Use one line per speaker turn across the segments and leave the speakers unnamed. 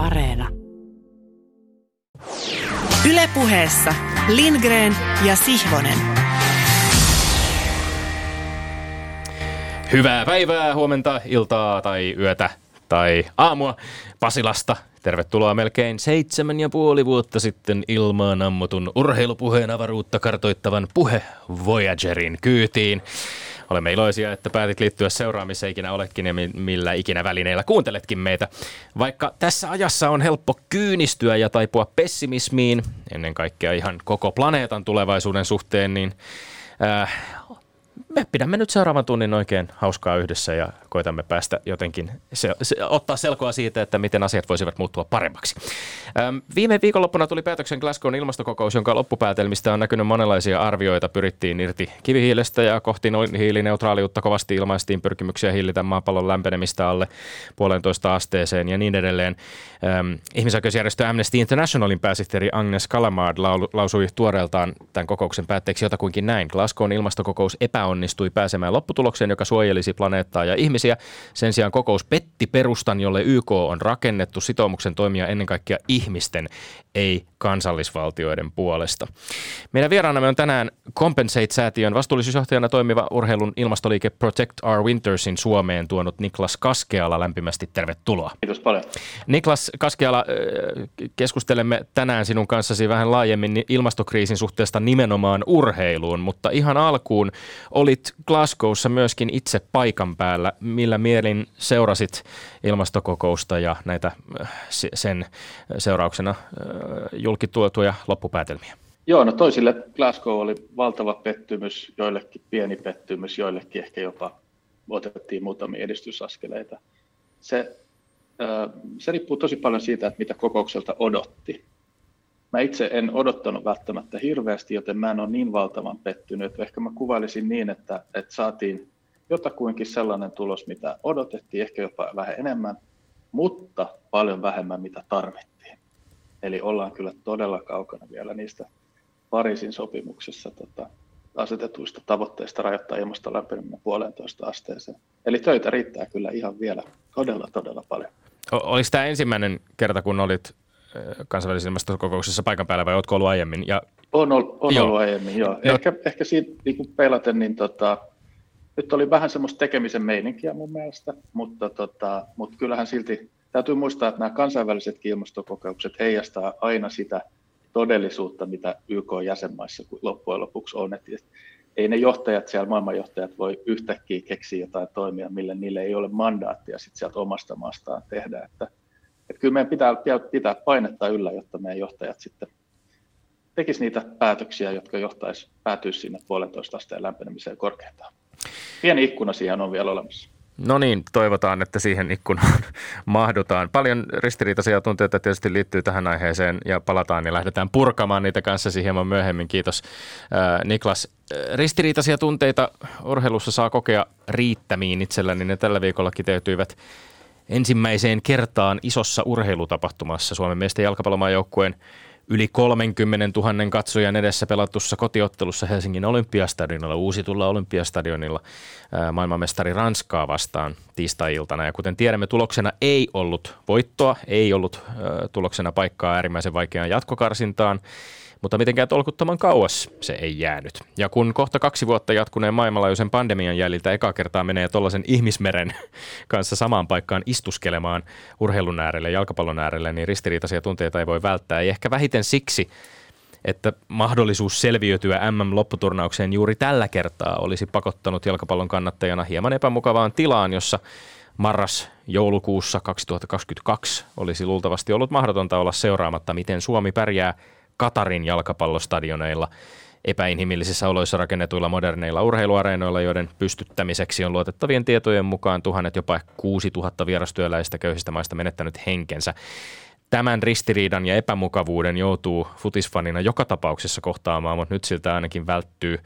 Areena. Ylepuheessa Lindgren ja Sihvonen.
Hyvää päivää, huomenta, iltaa tai yötä tai aamua Pasilasta. Tervetuloa melkein seitsemän ja puoli vuotta sitten ilmaan ammutun urheilupuheen avaruutta kartoittavan puhe Voyagerin kyytiin. Olemme iloisia, että päätit liittyä missä ikinä olekin ja millä ikinä välineillä kuunteletkin meitä. Vaikka tässä ajassa on helppo kyynistyä ja taipua pessimismiin, ennen kaikkea ihan koko planeetan tulevaisuuden suhteen, niin äh, me pidämme nyt seuraavan tunnin oikein hauskaa yhdessä ja koitamme päästä jotenkin se, se, ottaa selkoa siitä, että miten asiat voisivat muuttua paremmaksi. Ähm, viime viikonloppuna tuli päätöksen Glasgown ilmastokokous, jonka loppupäätelmistä on näkynyt monenlaisia arvioita. Pyrittiin irti kivihiilestä ja kohti hiilineutraaliutta kovasti ilmaistiin pyrkimyksiä hillitä maapallon lämpenemistä alle puolentoista asteeseen ja niin edelleen. Ähm, ihmisoikeusjärjestö Amnesty Internationalin pääsihteeri Agnes Kalamard lausui tuoreeltaan tämän kokouksen päätteeksi jotakuinkin näin. Glasgown ilmastokokous epäonnistui pääsemään lopputulokseen, joka suojelisi planeettaa ja ihmisiä. Sen sijaan kokous petti perustan, jolle YK on rakennettu sitoumuksen toimia ennen kaikkea ihmisten, ei kansallisvaltioiden puolesta. Meidän vieraanamme on tänään Compensate-säätiön vastuullisuusjohtajana toimiva urheilun ilmastoliike Protect Our Wintersin Suomeen tuonut Niklas Kaskeala. Lämpimästi tervetuloa.
Kiitos paljon.
Niklas Kaskeala, keskustelemme tänään sinun kanssasi vähän laajemmin ilmastokriisin suhteesta nimenomaan urheiluun, mutta ihan alkuun olit Glasgowssa myöskin itse paikan päällä. Millä mielin seurasit ilmastokokousta ja näitä sen seurauksena julkituotuja loppupäätelmiä?
Joo, no toisille Glasgow oli valtava pettymys, joillekin pieni pettymys, joillekin ehkä jopa otettiin muutamia edistysaskeleita. Se, se riippuu tosi paljon siitä, että mitä kokoukselta odotti. Mä itse en odottanut välttämättä hirveästi, joten mä en ole niin valtavan pettynyt. Ehkä mä kuvailisin niin, että, että saatiin jotakuinkin sellainen tulos, mitä odotettiin, ehkä jopa vähän enemmän, mutta paljon vähemmän, mitä tarvittiin. Eli ollaan kyllä todella kaukana vielä niistä Pariisin sopimuksessa tota, asetetuista tavoitteista rajoittaa ilmaston lämpeneminen puolentoista asteeseen. Eli töitä riittää kyllä ihan vielä todella, todella paljon.
O- oliko tämä ensimmäinen kerta, kun olit kansainvälisessä ilmastokokouksessa paikan päällä vai oletko ollut aiemmin? Ja...
On, ollut, on joo. ollut aiemmin, joo. No. Ehkä, ehkä siitä niin peilaten, niin tota, nyt oli vähän semmoista tekemisen meininkiä mun mielestä, mutta, tota, mutta kyllähän silti täytyy muistaa, että nämä kansainväliset ilmastokokeukset heijastaa aina sitä todellisuutta, mitä YK-jäsenmaissa loppujen lopuksi on. Että ei ne johtajat siellä, maailmanjohtajat, voi yhtäkkiä keksiä jotain toimia, millä niille ei ole mandaattia sit sieltä omasta maastaan tehdä. Että, että kyllä meidän pitää, pitää painetta yllä, jotta meidän johtajat sitten tekisivät niitä päätöksiä, jotka johtaisi, päätyisi sinne puolentoista asteen lämpenemiseen korkeintaan. Pieni ikkuna siihen on vielä olemassa.
No niin, toivotaan, että siihen ikkunaan mahdutaan. Paljon ristiriitaisia tunteita tietysti liittyy tähän aiheeseen ja palataan ja lähdetään purkamaan niitä kanssasi hieman myöhemmin. Kiitos äh, Niklas. Ristiriitaisia tunteita urheilussa saa kokea riittämiin itselläni. Ne tällä viikolla kiteytyivät ensimmäiseen kertaan isossa urheilutapahtumassa Suomen miesten jalkapallomaajoukkueen yli 30 000 katsojan edessä pelatussa kotiottelussa Helsingin Olympiastadionilla, uusitulla Olympiastadionilla maailmanmestari Ranskaa vastaan tiistai-iltana. Ja kuten tiedämme, tuloksena ei ollut voittoa, ei ollut tuloksena paikkaa äärimmäisen vaikeaan jatkokarsintaan mutta mitenkään tolkuttoman kauas se ei jäänyt. Ja kun kohta kaksi vuotta jatkuneen maailmanlaajuisen pandemian jäljiltä eka kertaa menee tuollaisen ihmismeren kanssa samaan paikkaan istuskelemaan urheilun äärelle, jalkapallon äärelle, niin ristiriitaisia tunteita ei voi välttää. Ei ehkä vähiten siksi, että mahdollisuus selviytyä MM-lopputurnaukseen juuri tällä kertaa olisi pakottanut jalkapallon kannattajana hieman epämukavaan tilaan, jossa marras-joulukuussa 2022 olisi luultavasti ollut mahdotonta olla seuraamatta, miten Suomi pärjää Katarin jalkapallostadioneilla epäinhimillisissä oloissa rakennetuilla moderneilla urheiluareenoilla, joiden pystyttämiseksi on luotettavien tietojen mukaan tuhannet jopa 6000 vierastyöläistä köyhistä maista menettänyt henkensä. Tämän ristiriidan ja epämukavuuden joutuu futisfanina joka tapauksessa kohtaamaan, mutta nyt siltä ainakin välttyy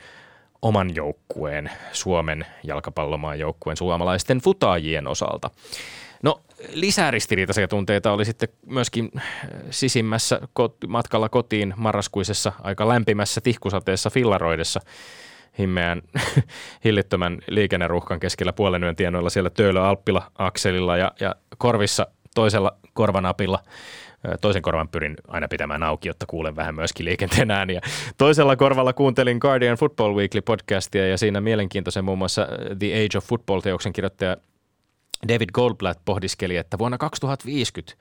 oman joukkueen, Suomen jalkapallomaan joukkueen suomalaisten futaajien osalta. No lisää ristiriitaisia tunteita oli sitten myöskin äh, sisimmässä matkalla kotiin marraskuisessa aika lämpimässä tihkusateessa fillaroidessa himmeän hillittömän liikenneruuhkan keskellä puolen yön tienoilla siellä Töölö-Alppila-akselilla ja, ja korvissa toisella korvanapilla. Toisen korvan pyrin aina pitämään auki, jotta kuulen vähän myöskin liikenteen ääniä. Toisella korvalla kuuntelin Guardian Football Weekly podcastia ja siinä mielenkiintoisen muun muassa The Age of Football-teoksen kirjoittaja David Goldblatt pohdiskeli, että vuonna 2050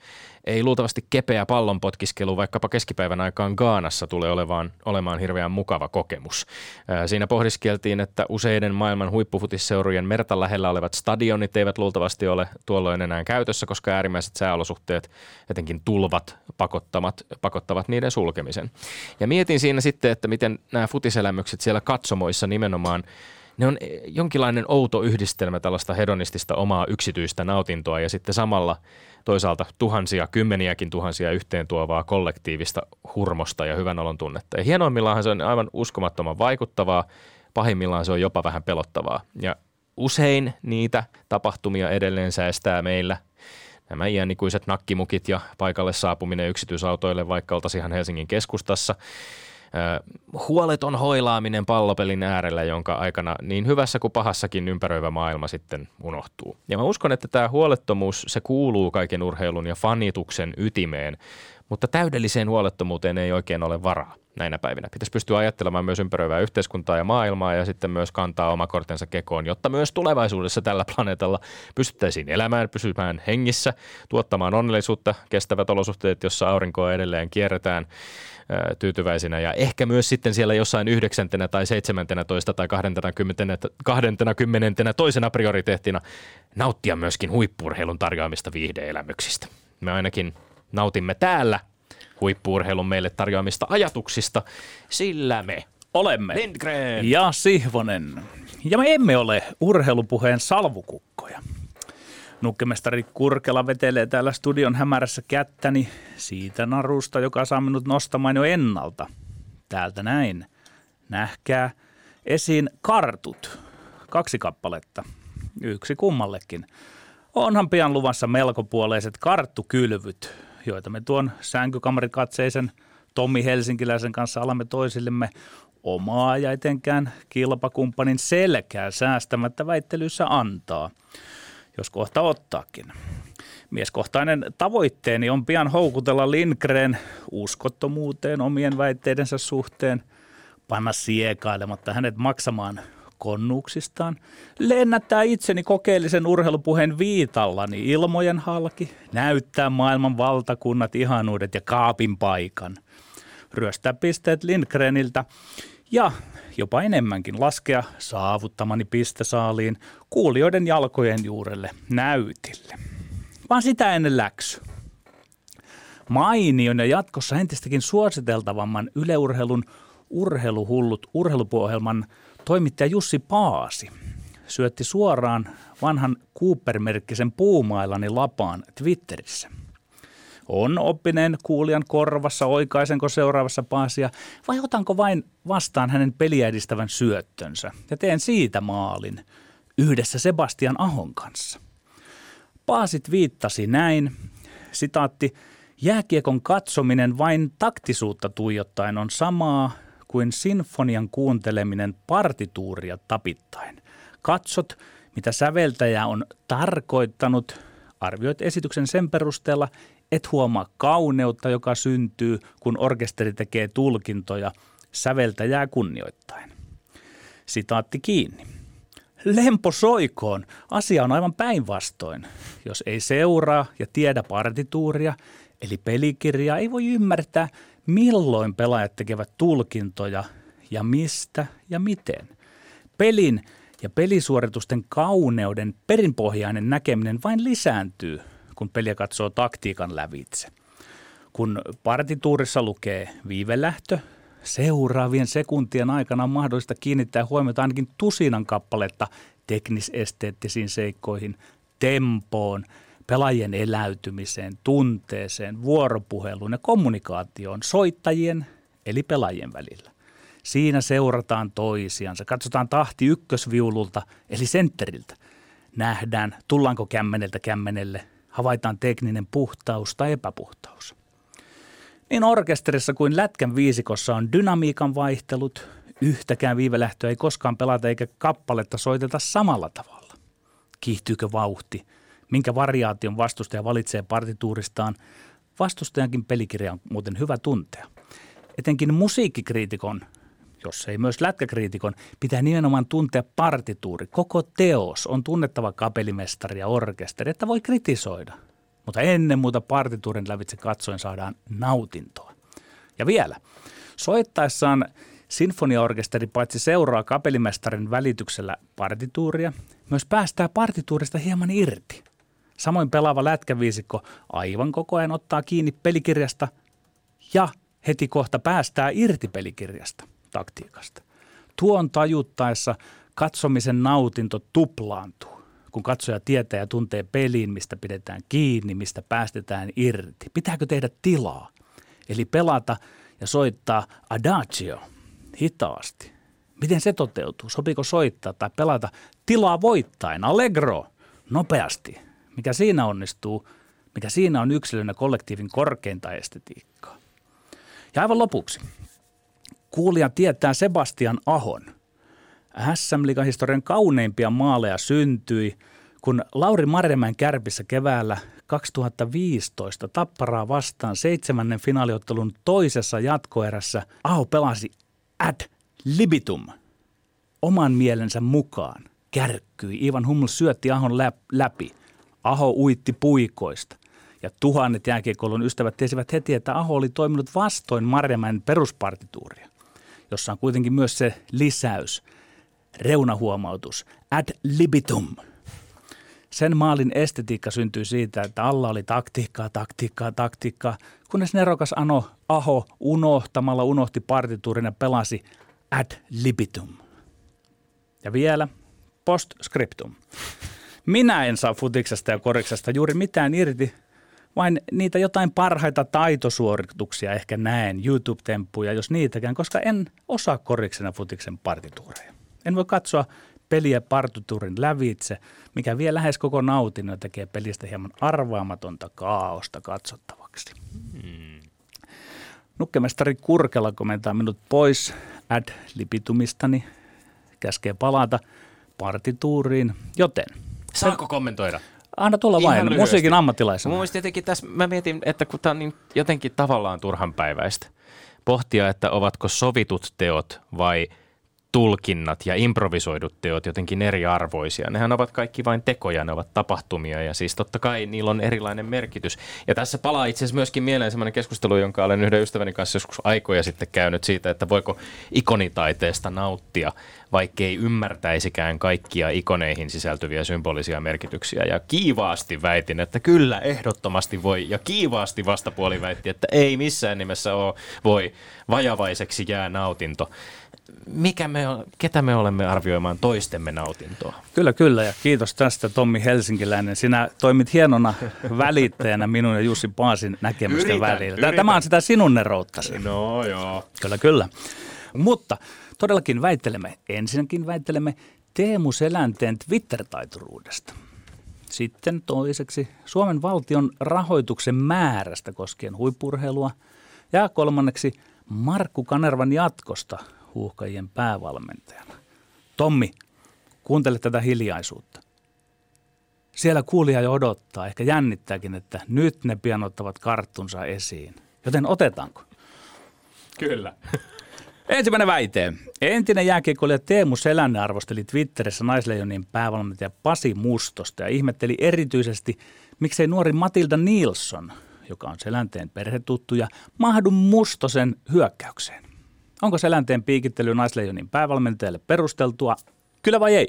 ei luultavasti kepeä pallonpotkiskelu vaikkapa keskipäivän aikaan Gaanassa tule olemaan, olemaan hirveän mukava kokemus. Siinä pohdiskeltiin, että useiden maailman huippufutisseurujen merta lähellä olevat stadionit eivät luultavasti ole tuolloin enää käytössä, koska äärimmäiset sääolosuhteet, etenkin tulvat, pakottavat, pakottavat niiden sulkemisen. Ja mietin siinä sitten, että miten nämä futiselämykset siellä katsomoissa nimenomaan – ne on eh, jonkinlainen outo yhdistelmä tällaista hedonistista omaa yksityistä nautintoa ja sitten samalla toisaalta tuhansia, kymmeniäkin tuhansia yhteen tuovaa kollektiivista hurmosta ja hyvän olon tunnetta. Ja hienoimmillaan se on aivan uskomattoman vaikuttavaa, pahimmillaan se on jopa vähän pelottavaa. Ja usein niitä tapahtumia edelleen säästää meillä nämä iänikuiset nakkimukit ja paikalle saapuminen yksityisautoille, vaikka oltaisiin ihan Helsingin keskustassa – huoleton hoilaaminen pallopelin äärellä, jonka aikana niin hyvässä kuin pahassakin ympäröivä maailma sitten unohtuu. Ja mä uskon, että tämä huolettomuus, se kuuluu kaiken urheilun ja fanituksen ytimeen, mutta täydelliseen huolettomuuteen ei oikein ole varaa näinä päivinä. Pitäisi pystyä ajattelemaan myös ympäröivää yhteiskuntaa ja maailmaa ja sitten myös kantaa oma kortensa kekoon, jotta myös tulevaisuudessa tällä planeetalla pystyttäisiin elämään, pysymään hengissä, tuottamaan onnellisuutta, kestävät olosuhteet, jossa aurinkoa edelleen kierretään tyytyväisinä ja ehkä myös sitten siellä jossain yhdeksäntenä tai seitsemäntenä tai kahdentena kymmenentenä toisena prioriteettina nauttia myöskin huippurheilun tarjoamista viihdeelämyksistä. Me ainakin nautimme täällä huippuurheilun meille tarjoamista ajatuksista, sillä me
olemme
Lindgren
ja Sihvonen. Ja me emme ole urheilupuheen salvukukkoja. Nukkemestari Kurkela vetelee täällä studion hämärässä kättäni siitä narusta, joka saa minut nostamaan jo ennalta. Täältä näin. Nähkää esiin kartut. Kaksi kappaletta. Yksi kummallekin. Onhan pian luvassa melkopuoleiset karttukylvyt, joita me tuon sänkykamarikatseisen Tommi Helsinkiläisen kanssa alamme toisillemme omaa ja etenkään kilpakumppanin selkää säästämättä väittelyssä antaa – jos kohta ottaakin. Mieskohtainen tavoitteeni on pian houkutella Lindgren uskottomuuteen omien väitteidensä suhteen, panna siekailematta hänet maksamaan konnuuksistaan, lennättää itseni kokeellisen urheilupuheen viitallani ilmojen halki, näyttää maailman valtakunnat, ihanuudet ja kaapin paikan, ryöstää pisteet Lindgreniltä ja jopa enemmänkin laskea saavuttamani pistesaaliin kuulijoiden jalkojen juurelle näytille. Vaan sitä ennen läksy. Mainion ja jatkossa entistäkin suositeltavamman yleurheilun urheiluhullut urheilupuohjelman toimittaja Jussi Paasi syötti suoraan vanhan Cooper-merkkisen puumailani lapaan Twitterissä – on oppineen kuulijan korvassa, oikaisenko seuraavassa paasia vai otanko vain vastaan hänen peliä edistävän syöttönsä ja teen siitä maalin yhdessä Sebastian Ahon kanssa. Paasit viittasi näin, sitaatti, jääkiekon katsominen vain taktisuutta tuijottaen on samaa kuin sinfonian kuunteleminen partituuria tapittaen. Katsot, mitä säveltäjä on tarkoittanut, arvioit esityksen sen perusteella, et huomaa kauneutta, joka syntyy, kun orkesteri tekee tulkintoja säveltäjää kunnioittain. Sitaatti kiinni. Lempo soikoon. Asia on aivan päinvastoin. Jos ei seuraa ja tiedä partituuria, eli pelikirjaa, ei voi ymmärtää, milloin pelaajat tekevät tulkintoja ja mistä ja miten. Pelin ja pelisuoritusten kauneuden perinpohjainen näkeminen vain lisääntyy – kun peliä katsoo taktiikan lävitse. Kun partituurissa lukee viivelähtö, seuraavien sekuntien aikana on mahdollista kiinnittää huomiota ainakin tusinan kappaletta teknisesteettisiin seikkoihin, tempoon, pelaajien eläytymiseen, tunteeseen, vuoropuheluun ja kommunikaatioon soittajien eli pelaajien välillä. Siinä seurataan toisiansa, katsotaan tahti ykkösviululta eli sentteriltä. Nähdään, tullaanko kämmeneltä kämmenelle, havaitaan tekninen puhtaus tai epäpuhtaus. Niin orkesterissa kuin lätkän viisikossa on dynamiikan vaihtelut, yhtäkään viivelähtöä ei koskaan pelata eikä kappaletta soiteta samalla tavalla. Kiihtyykö vauhti, minkä variaation vastustaja valitsee partituuristaan, vastustajankin pelikirja on muuten hyvä tuntea. Etenkin musiikkikriitikon, jos ei myös lätkäkriitikon, pitää nimenomaan tuntea partituuri. Koko teos on tunnettava kapellimestari ja orkesteri, että voi kritisoida. Mutta ennen muuta partituurin lävitse katsoen saadaan nautintoa. Ja vielä, soittaessaan sinfoniaorkesteri paitsi seuraa kapellimestarin välityksellä partituuria, myös päästää partituurista hieman irti. Samoin pelaava lätkäviisikko aivan koko ajan ottaa kiinni pelikirjasta ja heti kohta päästää irti pelikirjasta, taktiikasta. Tuon tajuttaessa katsomisen nautinto tuplaantuu, kun katsoja tietää ja tuntee peliin, mistä pidetään kiinni, mistä päästetään irti. Pitääkö tehdä tilaa? Eli pelata ja soittaa adagio hitaasti. Miten se toteutuu? Sopiiko soittaa tai pelata tilaa voittain, allegro, nopeasti? Mikä siinä onnistuu? Mikä siinä on yksilön ja kollektiivin korkeinta estetiikkaa? Ja aivan lopuksi. Kuulija tietää Sebastian Ahon. SM historian kauneimpia maaleja syntyi, kun Lauri Marjamäen kärpissä keväällä 2015 Tapparaa vastaan seitsemännen finaaliottelun toisessa jatkoerässä Aho pelasi ad libitum oman mielensä mukaan. Kärkkyi. Ivan Hummel syötti Ahon läpi. Aho uitti puikoista ja tuhannet jääkiekoulun ystävät tiesivät heti, että Aho oli toiminut vastoin Marjamäen peruspartituuria, jossa on kuitenkin myös se lisäys, reunahuomautus, ad libitum. Sen maalin estetiikka syntyi siitä, että alla oli taktiikkaa, taktiikkaa, taktiikkaa, kunnes nerokas Ano Aho unohtamalla unohti partituurin ja pelasi ad libitum. Ja vielä postscriptum. Minä en saa futiksesta ja koriksesta juuri mitään irti, vain niitä jotain parhaita taitosuorituksia ehkä näen, YouTube-temppuja, jos niitäkään, koska en osaa koriksena futiksen partituureja. En voi katsoa peliä partituurin lävitse, mikä vie lähes koko nautinnon ja tekee pelistä hieman arvaamatonta kaaosta katsottavaksi. Hmm. Nukkemestari Kurkela komentaa minut pois ad lipitumistani, käskee palata partituuriin, joten...
Saanko kommentoida?
Anna tulla Ihan vain, lyhyesti. musiikin ammattilaisena.
Mun mielestä jotenkin tässä, mä mietin, että kun tämä on niin jotenkin tavallaan turhanpäiväistä, pohtia, että ovatko sovitut teot vai tulkinnat ja improvisoidut teot jotenkin eriarvoisia. Nehän ovat kaikki vain tekoja, ne ovat tapahtumia ja siis totta kai niillä on erilainen merkitys. Ja tässä palaa itse asiassa myöskin mieleen sellainen keskustelu, jonka olen yhden ystäväni kanssa joskus aikoja sitten käynyt siitä, että voiko ikonitaiteesta nauttia vaikkei ymmärtäisikään kaikkia ikoneihin sisältyviä symbolisia merkityksiä. Ja kiivaasti väitin, että kyllä, ehdottomasti voi. Ja kiivaasti vastapuoli väitti, että ei missään nimessä ole, voi. Vajavaiseksi jää nautinto. Mikä me, ketä me olemme arvioimaan toistemme nautintoa?
Kyllä, kyllä. Ja kiitos tästä Tommi Helsinkiläinen. Sinä toimit hienona välittäjänä minun ja Jussi Paasin näkemysten yritän, välillä. Yritän. Tämä on sitä sinun nerouttasi.
No joo.
Kyllä, kyllä. Mutta todellakin väittelemme, ensinnäkin väittelemme Teemu Selänteen Twitter-taituruudesta. Sitten toiseksi Suomen valtion rahoituksen määrästä koskien huippurheilua. Ja kolmanneksi Markku Kanervan jatkosta huuhkajien päävalmentajana. Tommi, kuuntele tätä hiljaisuutta. Siellä kuulija jo odottaa, ehkä jännittääkin, että nyt ne pian ottavat karttunsa esiin. Joten otetaanko?
Kyllä.
Ensimmäinen väite. Entinen jääkiekkoilija Teemu Selänne arvosteli Twitterissä naisleijonien päävalmentaja Pasi Mustosta ja ihmetteli erityisesti, miksei nuori Matilda Nilsson, joka on Selänteen perhetuttuja, mahdu Mustosen hyökkäykseen. Onko Selänteen piikittely naisleijonin päävalmentajalle perusteltua? Kyllä vai ei?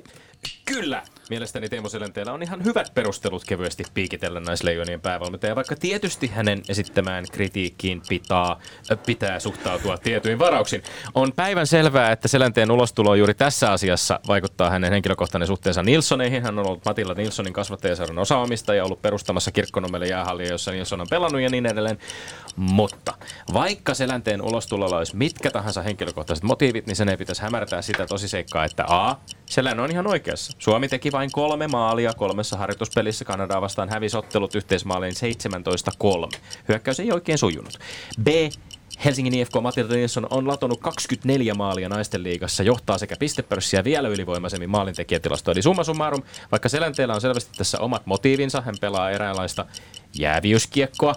Kyllä. Mielestäni Teemu Selänteellä on ihan hyvät perustelut kevyesti piikitellä naisleijonien päävalmentaja, vaikka tietysti hänen esittämään kritiikkiin pitää, pitää suhtautua tietyin varauksin. On päivän selvää, että Selänteen ulostulo juuri tässä asiassa vaikuttaa hänen henkilökohtainen suhteensa Nilssoneihin. Hän on ollut Matilla Nilssonin kasvattajaseuran osaomistaja, ollut perustamassa kirkkonomelle jäähallia, jossa Nilsson on pelannut ja niin edelleen. Mutta vaikka Selänteen ulostulolla olisi mitkä tahansa henkilökohtaiset motiivit, niin sen ei pitäisi hämärtää sitä tosiseikkaa, että A. Selän on ihan oikeassa. Suomi teki vain kolme maalia kolmessa harjoituspelissä. Kanadaa vastaan hävisi ottelut yhteismaaliin 17-3. Hyökkäys ei oikein sujunut. B. Helsingin IFK Matilda Nilsson on latonut 24 maalia naisten liigassa, johtaa sekä pistepörssiä vielä ylivoimaisemmin maalintekijätilastoa. Eli summa summarum, vaikka Selänteellä on selvästi tässä omat motiivinsa, hän pelaa eräänlaista jääviyskiekkoa,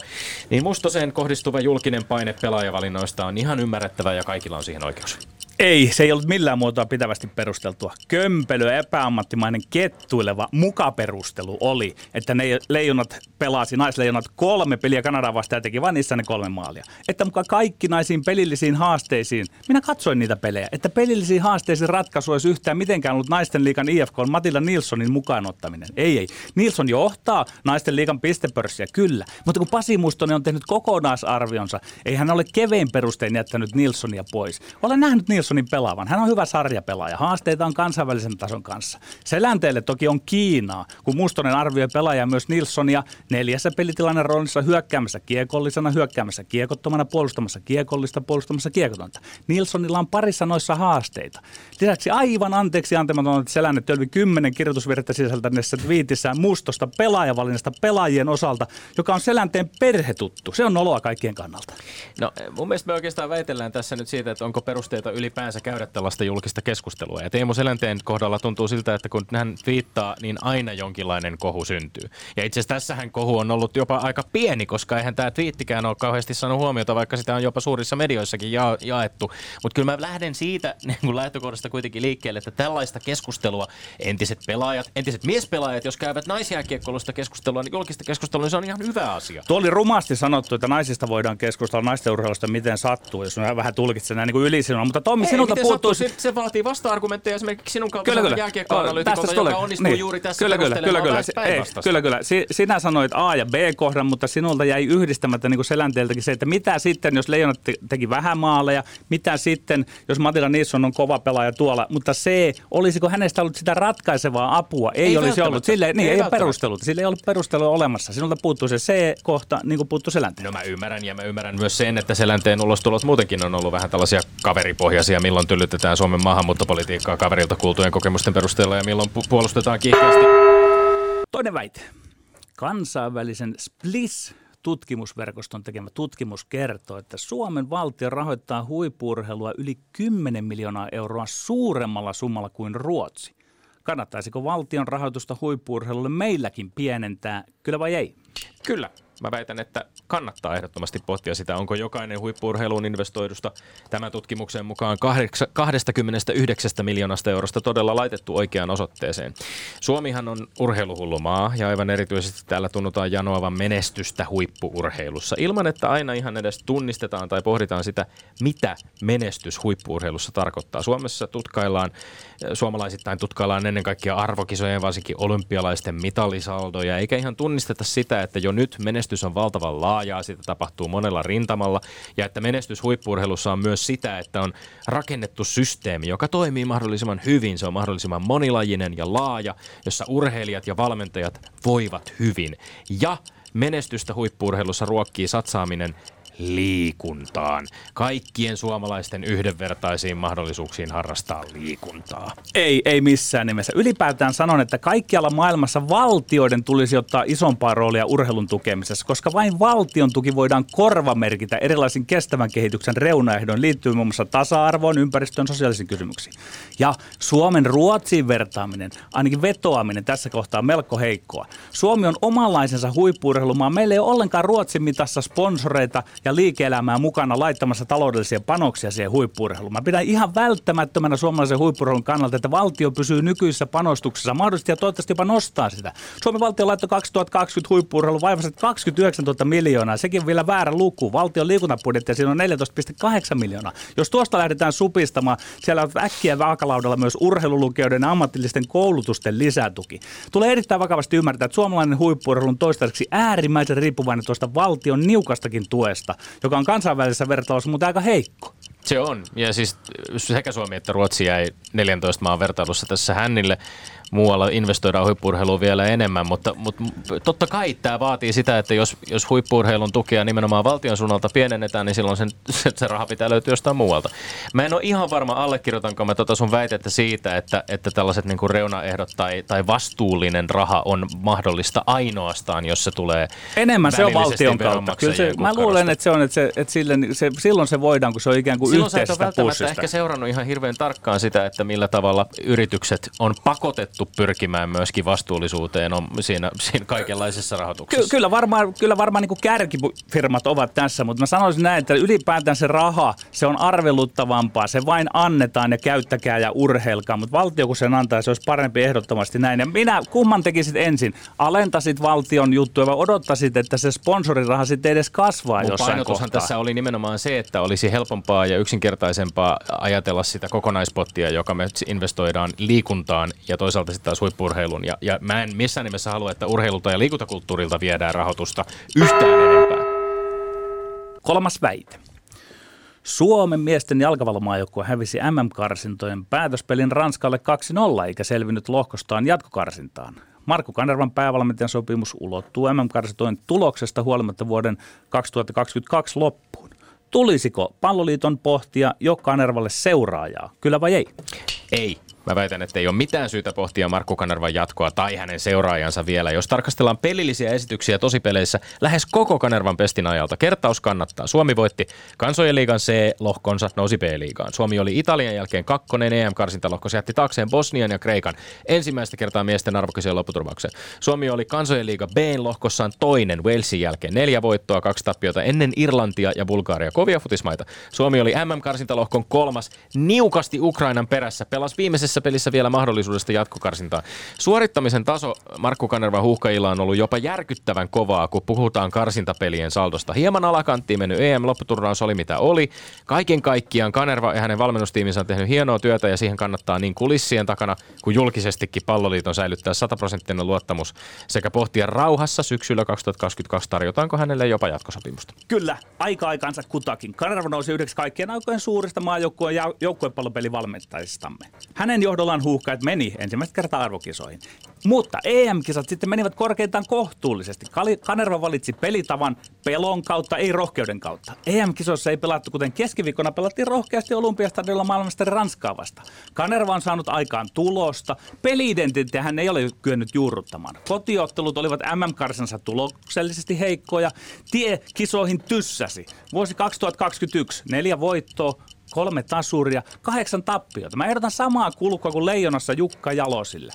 niin Mustoseen kohdistuva julkinen paine pelaajavalinnoista on ihan ymmärrettävä ja kaikilla on siihen oikeus.
Ei, se ei ollut millään muotoa pitävästi perusteltua. Kömpelö, epäammattimainen, kettuileva mukaperustelu oli, että ne leijonat pelasi, naisleijonat kolme peliä Kanadaa vastaan ja teki vain niissä ne kolme maalia. Että mukaan kaikki naisiin pelillisiin haasteisiin, minä katsoin niitä pelejä, että pelillisiin haasteisiin ratkaisu olisi yhtään mitenkään ollut naisten liikan IFK Matilda Nilssonin mukaan ottaminen. Ei, ei. Nilsson johtaa naisten liikan pistepörssiä, kyllä. Mutta kun Pasi Mustonen on tehnyt kokonaisarvionsa, ei hän ole kevein perustein jättänyt Nilssonia pois. Olen nähnyt Nilsson Nilssonin pelaavan. Hän on hyvä sarjapelaaja. Haasteita on kansainvälisen tason kanssa. Selänteelle toki on Kiinaa, kun Mustonen arvioi pelaajaa myös Nilssonia neljässä pelitilanne roolissa hyökkäämässä kiekollisena, hyökkäämässä kiekottomana, puolustamassa kiekollista, puolustamassa kiekotonta. Nilssonilla on parissa noissa haasteita. Lisäksi aivan anteeksi antamaton, että Selänne tölvi kymmenen kirjoitusvirrettä sisältäneessä viitissään Mustosta pelaajavalinnasta pelaajien osalta, joka on Selänteen perhetuttu. Se on noloa kaikkien kannalta.
No mun mielestä me oikeastaan väitellään tässä nyt siitä, että onko perusteita yli ylipäänsä käydä tällaista julkista keskustelua. Ja Teemu Selänteen kohdalla tuntuu siltä, että kun hän viittaa, niin aina jonkinlainen kohu syntyy. Ja itse asiassa tässähän kohu on ollut jopa aika pieni, koska eihän tämä twiittikään ole kauheasti saanut huomiota, vaikka sitä on jopa suurissa medioissakin ja- jaettu. Mutta kyllä mä lähden siitä niin kuin lähtökohdasta kuitenkin liikkeelle, että tällaista keskustelua entiset pelaajat, entiset miespelaajat, jos käyvät naisjääkiekkoilusta keskustelua, niin julkista keskustelua, niin se on ihan hyvä asia.
Tuo oli rumasti sanottu, että naisista voidaan keskustella naisten urheilusta miten sattuu, jos mä vähän tulkitsen näin niin kuin ylisinua. Mutta Tommi,
Ei,
sinulta puuttuu...
Se, se, vaatii vasta-argumentteja esimerkiksi sinun
Kyllä, kyllä.
jääkiekkoanalyytikolta, joka
tulee.
onnistuu
Niin.
juuri tässä
kyllä, kyllä, kyllä, kyllä. Ei, kyllä, kyllä. Si- sinä sanoit A- ja B-kohdan, mutta sinulta jäi yhdistämättä niin kuin selänteeltäkin se, että mitä sitten, jos Leijonat te- teki vähän maaleja, mitä sitten, jos Matila Nilsson on kova pelaaja tuolla, mutta C, olisiko hänestä ollut sitä ratkaisevaa apua? Ei,
Ei
olisi ollut. Sille, niin,
Ei
ei, ole perustelut. Sille ei ollut perustelua olemassa. Sinulta puuttuu se C-kohta, niin kuin puuttuu selänteeltä.
No mä ymmärrän ja mä ymmärrän myös sen, että Selänteen ulostulot muutenkin on ollut vähän tällaisia kaveripohjaisia, milloin tyllytetään Suomen maahanmuuttopolitiikkaa kaverilta kuultujen kokemusten perusteella ja milloin pu- puolustetaan kiihkeästi.
Toinen väite. Kansainvälisen SPLIS tutkimusverkoston tekemä tutkimus kertoo, että Suomen valtio rahoittaa huippurheilua yli 10 miljoonaa euroa suuremmalla summalla kuin Ruotsi. Kannattaisiko valtion rahoitusta huippurheilulle meilläkin pienentää, kyllä vai ei?
Kyllä. Mä väitän, että kannattaa ehdottomasti pohtia sitä, onko jokainen huippuurheiluun investoidusta tämän tutkimuksen mukaan kahdeksa- 29 miljoonasta eurosta todella laitettu oikeaan osoitteeseen. Suomihan on urheiluhullu maa ja aivan erityisesti täällä tunnutaan janoavan menestystä huippuurheilussa ilman, että aina ihan edes tunnistetaan tai pohditaan sitä, mitä menestys huippuurheilussa tarkoittaa. Suomessa tutkaillaan, suomalaisittain tutkaillaan ennen kaikkea arvokisojen, varsinkin olympialaisten mitalisaldoja, eikä ihan tunnisteta sitä, että jo nyt menestys on valtavan laajaa, sitä tapahtuu monella rintamalla, ja että menestys huippuurheilussa on myös sitä, että on rakennettu systeemi, joka toimii mahdollisimman hyvin, se on mahdollisimman monilajinen ja laaja, jossa urheilijat ja valmentajat voivat hyvin. Ja menestystä huippuurheilussa ruokkii satsaaminen liikuntaan. Kaikkien suomalaisten yhdenvertaisiin mahdollisuuksiin harrastaa liikuntaa.
Ei, ei missään nimessä. Ylipäätään sanon, että kaikkialla maailmassa valtioiden tulisi ottaa isompaa roolia urheilun tukemisessa, koska vain valtion tuki voidaan korvamerkitä erilaisiin kestävän kehityksen reunaehdoin liittyen muun muassa tasa-arvoon, ympäristöön, sosiaalisiin kysymyksiin. Ja Suomen Ruotsiin vertaaminen, ainakin vetoaminen tässä kohtaa on melko heikkoa. Suomi on omanlaisensa huippuurheilumaa. Meillä ei ole ollenkaan Ruotsin mitassa sponsoreita ja liike-elämää mukana laittamassa taloudellisia panoksia siihen huippuurheiluun. Mä pidän ihan välttämättömänä suomalaisen huippuurheilun kannalta, että valtio pysyy nykyisissä panostuksissa mahdollisesti ja toivottavasti jopa nostaa sitä. Suomen valtio laittoi 2020 huippuurheilun vaivassa 29 000 miljoonaa. Sekin vielä väärä luku. Valtion liikuntabudjetti siinä on 14,8 miljoonaa. Jos tuosta lähdetään supistamaan, siellä on äkkiä vaakalaudalla myös urheilulukijoiden ja ammatillisten koulutusten lisätuki. Tulee erittäin vakavasti ymmärtää, että suomalainen huippuurheilu on toistaiseksi äärimmäisen riippuvainen tuosta valtion niukastakin tuesta, joka on kansainvälisessä vertailussa mutta aika heikko.
Se on. Ja siis sekä Suomi että Ruotsi jäi 14 maan vertailussa tässä hännille muualla investoidaan huippurheiluun vielä enemmän, mutta, mutta totta kai tämä vaatii sitä, että jos, jos huippurheilun tukea nimenomaan valtion suunnalta pienennetään, niin silloin sen, se, se raha pitää löytyä jostain muualta. Mä en ole ihan varma, allekirjoitanko mä tota sun väitettä siitä, että, että tällaiset niin kuin reunaehdot tai, tai vastuullinen raha on mahdollista ainoastaan, jos se tulee
Enemmän se on valtion kautta. Kyllä se, mä luulen, että se on, että, se, että sille, se, silloin se voidaan, kun se on ikään kuin
silloin
yhteisestä.
Silloin sä et ole ehkä seurannut ihan hirveän tarkkaan sitä, että millä tavalla yritykset on pakotettu haluttu pyrkimään myöskin vastuullisuuteen on siinä, siinä kaikenlaisessa rahoituksessa.
Ky- kyllä varmaan, kyllä varmaan niin kärkifirmat ovat tässä, mutta mä sanoisin näin, että ylipäätään se raha, se on arveluttavampaa. Se vain annetaan ja käyttäkää ja urheilkaa, mutta valtio kun sen antaa, se olisi parempi ehdottomasti näin. Ja minä, kumman tekisit ensin? Alentasit valtion juttuja vai odottasit, että se sponsoriraha sitten edes kasvaa Mun jossain
kohtaa? tässä oli nimenomaan se, että olisi helpompaa ja yksinkertaisempaa ajatella sitä kokonaispottia, joka me investoidaan liikuntaan ja toisaalta toisaalta sitten taas huippurheilun. Ja, ja mä en missään nimessä halua, että urheilulta ja liikuntakulttuurilta viedään rahoitusta yhtään enempää.
Kolmas väite. Suomen miesten jalkapallomaajoukkue hävisi MM-karsintojen päätöspelin Ranskalle 2-0 eikä selvinnyt lohkostaan jatkokarsintaan. Markku Kanervan päävalmentajan sopimus ulottuu MM-karsintojen tuloksesta huolimatta vuoden 2022 loppuun. Tulisiko palloliiton pohtia jo Kanervalle seuraajaa, kyllä vai ei?
Ei. Mä väitän, että ei ole mitään syytä pohtia Markku Kanervan jatkoa tai hänen seuraajansa vielä. Jos tarkastellaan pelillisiä esityksiä tosipeleissä lähes koko Kanervan pestin ajalta, kertaus kannattaa. Suomi voitti kansojen liigan C-lohkonsa, nousi B-liigaan. Suomi oli Italian jälkeen kakkonen EM-karsintalohko, jätti taakseen Bosnian ja Kreikan ensimmäistä kertaa miesten arvokiseen lopputurvaukseen. Suomi oli kansojen liiga B-lohkossaan toinen Walesin jälkeen, neljä voittoa, kaksi tappiota ennen Irlantia ja Bulgaria, kovia futismaita. Suomi oli MM-karsintalohkon kolmas, niukasti Ukrainan perässä, pelasi viimeisessä tässä pelissä vielä mahdollisuudesta jatkokarsintaan. Suorittamisen taso Markku Kanerva huuhkajilla on ollut jopa järkyttävän kovaa, kun puhutaan karsintapelien saldosta. Hieman alakanttiin mennyt EM-lopputurnaus oli mitä oli. Kaiken kaikkiaan Kanerva ja hänen valmennustiiminsä on tehnyt hienoa työtä ja siihen kannattaa niin kulissien takana kuin julkisestikin palloliiton säilyttää sataprosenttinen luottamus sekä pohtia rauhassa syksyllä 2022 tarjotaanko hänelle jopa jatkosopimusta.
Kyllä, aika aikansa kutakin. Kanerva nousi yhdeksi kaikkien aikojen suurista maajoukkueen ja joukkuepallopelivalmentajistamme. Hänen johdollaan huuhkajat meni ensimmäistä kertaa arvokisoihin. Mutta EM-kisat sitten menivät korkeintaan kohtuullisesti. Kanerva valitsi pelitavan pelon kautta, ei rohkeuden kautta. EM-kisoissa ei pelattu, kuten keskiviikkona pelattiin rohkeasti Olympiastadilla maailmasta Ranskaa vasta. Kanerva on saanut aikaan tulosta. Peli-identiteettiä hän ei ole kyennyt juurruttamaan. Kotiottelut olivat MM-karsansa tuloksellisesti heikkoja. Tie kisoihin tyssäsi. Vuosi 2021, neljä voittoa, kolme tasuria, kahdeksan tappiota. Mä ehdotan samaa kulkua kuin Leijonassa Jukka Jalosille.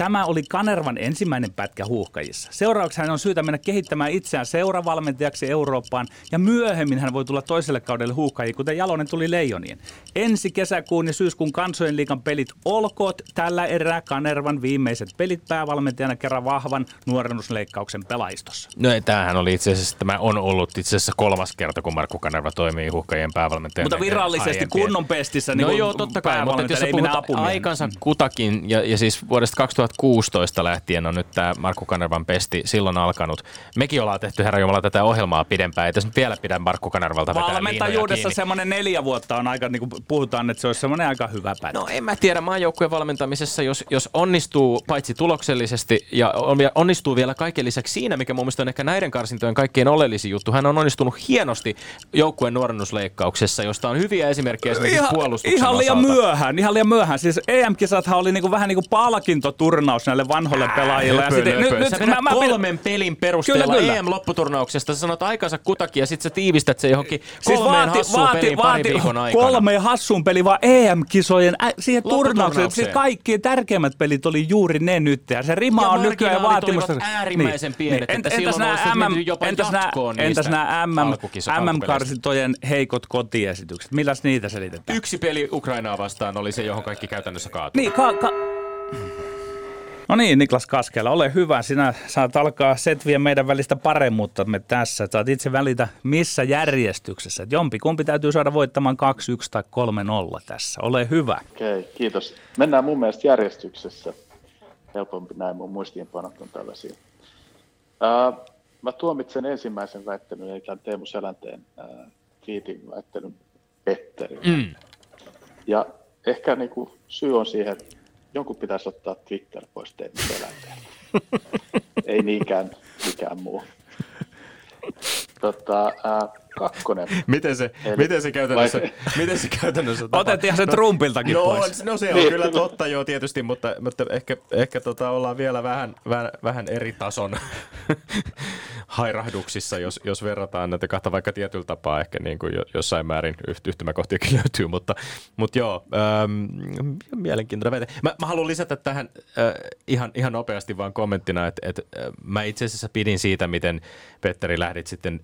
Tämä oli Kanervan ensimmäinen pätkä huuhkajissa. Seuraavaksi hän on syytä mennä kehittämään itseään seuravalmentajaksi Eurooppaan ja myöhemmin hän voi tulla toiselle kaudelle huuhkajiin, kuten Jalonen tuli Leijonien. Ensi kesäkuun ja syyskuun kansojen liikan pelit olkoot tällä erää Kanervan viimeiset pelit päävalmentajana kerran vahvan nuorennusleikkauksen pelaistossa.
No tämähän oli itse asiassa, tämä on ollut itse asiassa kolmas kerta, kun Markku Kanerva toimii huuhkajien päävalmentajana.
Mutta virallisesti kunnon pestissä
niin No joo, totta kai, mutta jos puhut aikansa kutakin ja, ja siis vuodesta 2000 2016 lähtien on nyt tämä Markku Kanervan pesti silloin alkanut. Mekin ollaan tehty Herra Jumala tätä ohjelmaa pidempään. Ei tässä nyt vielä pidä Markku Kanervalta vetää
Valmentajuudessa semmoinen neljä vuotta on aika, niin kuin puhutaan, että se olisi semmoinen aika hyvä pätkä.
No en mä tiedä, maajoukkueen valmentamisessa, jos, jos onnistuu paitsi tuloksellisesti ja onnistuu vielä kaiken lisäksi siinä, mikä mun mielestä on ehkä näiden karsintojen kaikkein oleellisin juttu. Hän on onnistunut hienosti joukkueen nuorennusleikkauksessa, josta on hyviä esimerkkejä esimerkiksi ihan, puolustuksen
Ihan liian osalta. myöhään, ihan liian myöhään. Siis EM-kisathan oli niin kuin, vähän niin kuin palkinto turnaus näille vanhoille pelaajille.
Löpö, ja sitten, löpö. Nyt, sä nyt, mä, kolmen mä, pelin perusteella kyllä, kyllä. EM-lopputurnauksesta. Sä sanot aikansa kutakin ja sitten sä tiivistät se johonkin siis kolmeen vaati, hassuun vaati, peliin vaati, parin viikon aikana.
Kolmeen hassuun peliin, vaan EM-kisojen ä, siihen turnaukseen. Siis kaikki tärkeimmät pelit oli juuri ne nyt. Ja se rima
ja
on nykyään vaatimassa.
äärimmäisen niin, pienet, niin, että entäs silloin olisi mennyt jopa entäs jatkoon
Entäs nämä MM-karsintojen heikot kotiesitykset? Milläs niitä selitetään?
Yksi peli Ukrainaa vastaan oli se, johon kaikki käytännössä kaatui.
Niin, ka- ka- No niin, Niklas Kaskela, ole hyvä. Sinä saat alkaa setviä meidän välistä paremmuutta me tässä. Saat itse välitä missä järjestyksessä. Jompi kumpi täytyy saada voittamaan 2-1 tai 3-0 tässä. Ole hyvä.
Okei, okay, kiitos. Mennään mun mielestä järjestyksessä. Helpompi näin, mun muistiinpanot on tällaisia. Uh, mä tuomitsen ensimmäisen väittelyn, eli tämän Teemu Selänteen uh, fiitin väittelyn Petteri.
Mm.
Ja ehkä niin kuin syy on siihen, että jonkun pitäisi ottaa Twitter pois teidän. Ei niinkään mikään muu. Tota, äh, kakkonen.
Miten se,
Eli-
miten se käytännössä,
vai-
miten se käytännössä tapahtuu?
Otettiin se Trumpiltakin
no,
pois.
No se on
Niin.
kyllä totta joo tietysti, mutta, mutta ehkä, ehkä tota ollaan vielä vähän, vähän, vähän eri tason hairahduksissa, jos, jos verrataan näitä kahta vaikka tietyllä tapaa ehkä niin kuin jo- jossain määrin yht- yhtymäkohtiakin löytyy, mutta, mutta joo, ähm, mielenkiintoinen väite. Mä, mä haluan lisätä tähän äh, ihan, ihan nopeasti vaan kommenttina, että, että äh, mä itse asiassa pidin siitä, miten Petteri lähdit sitten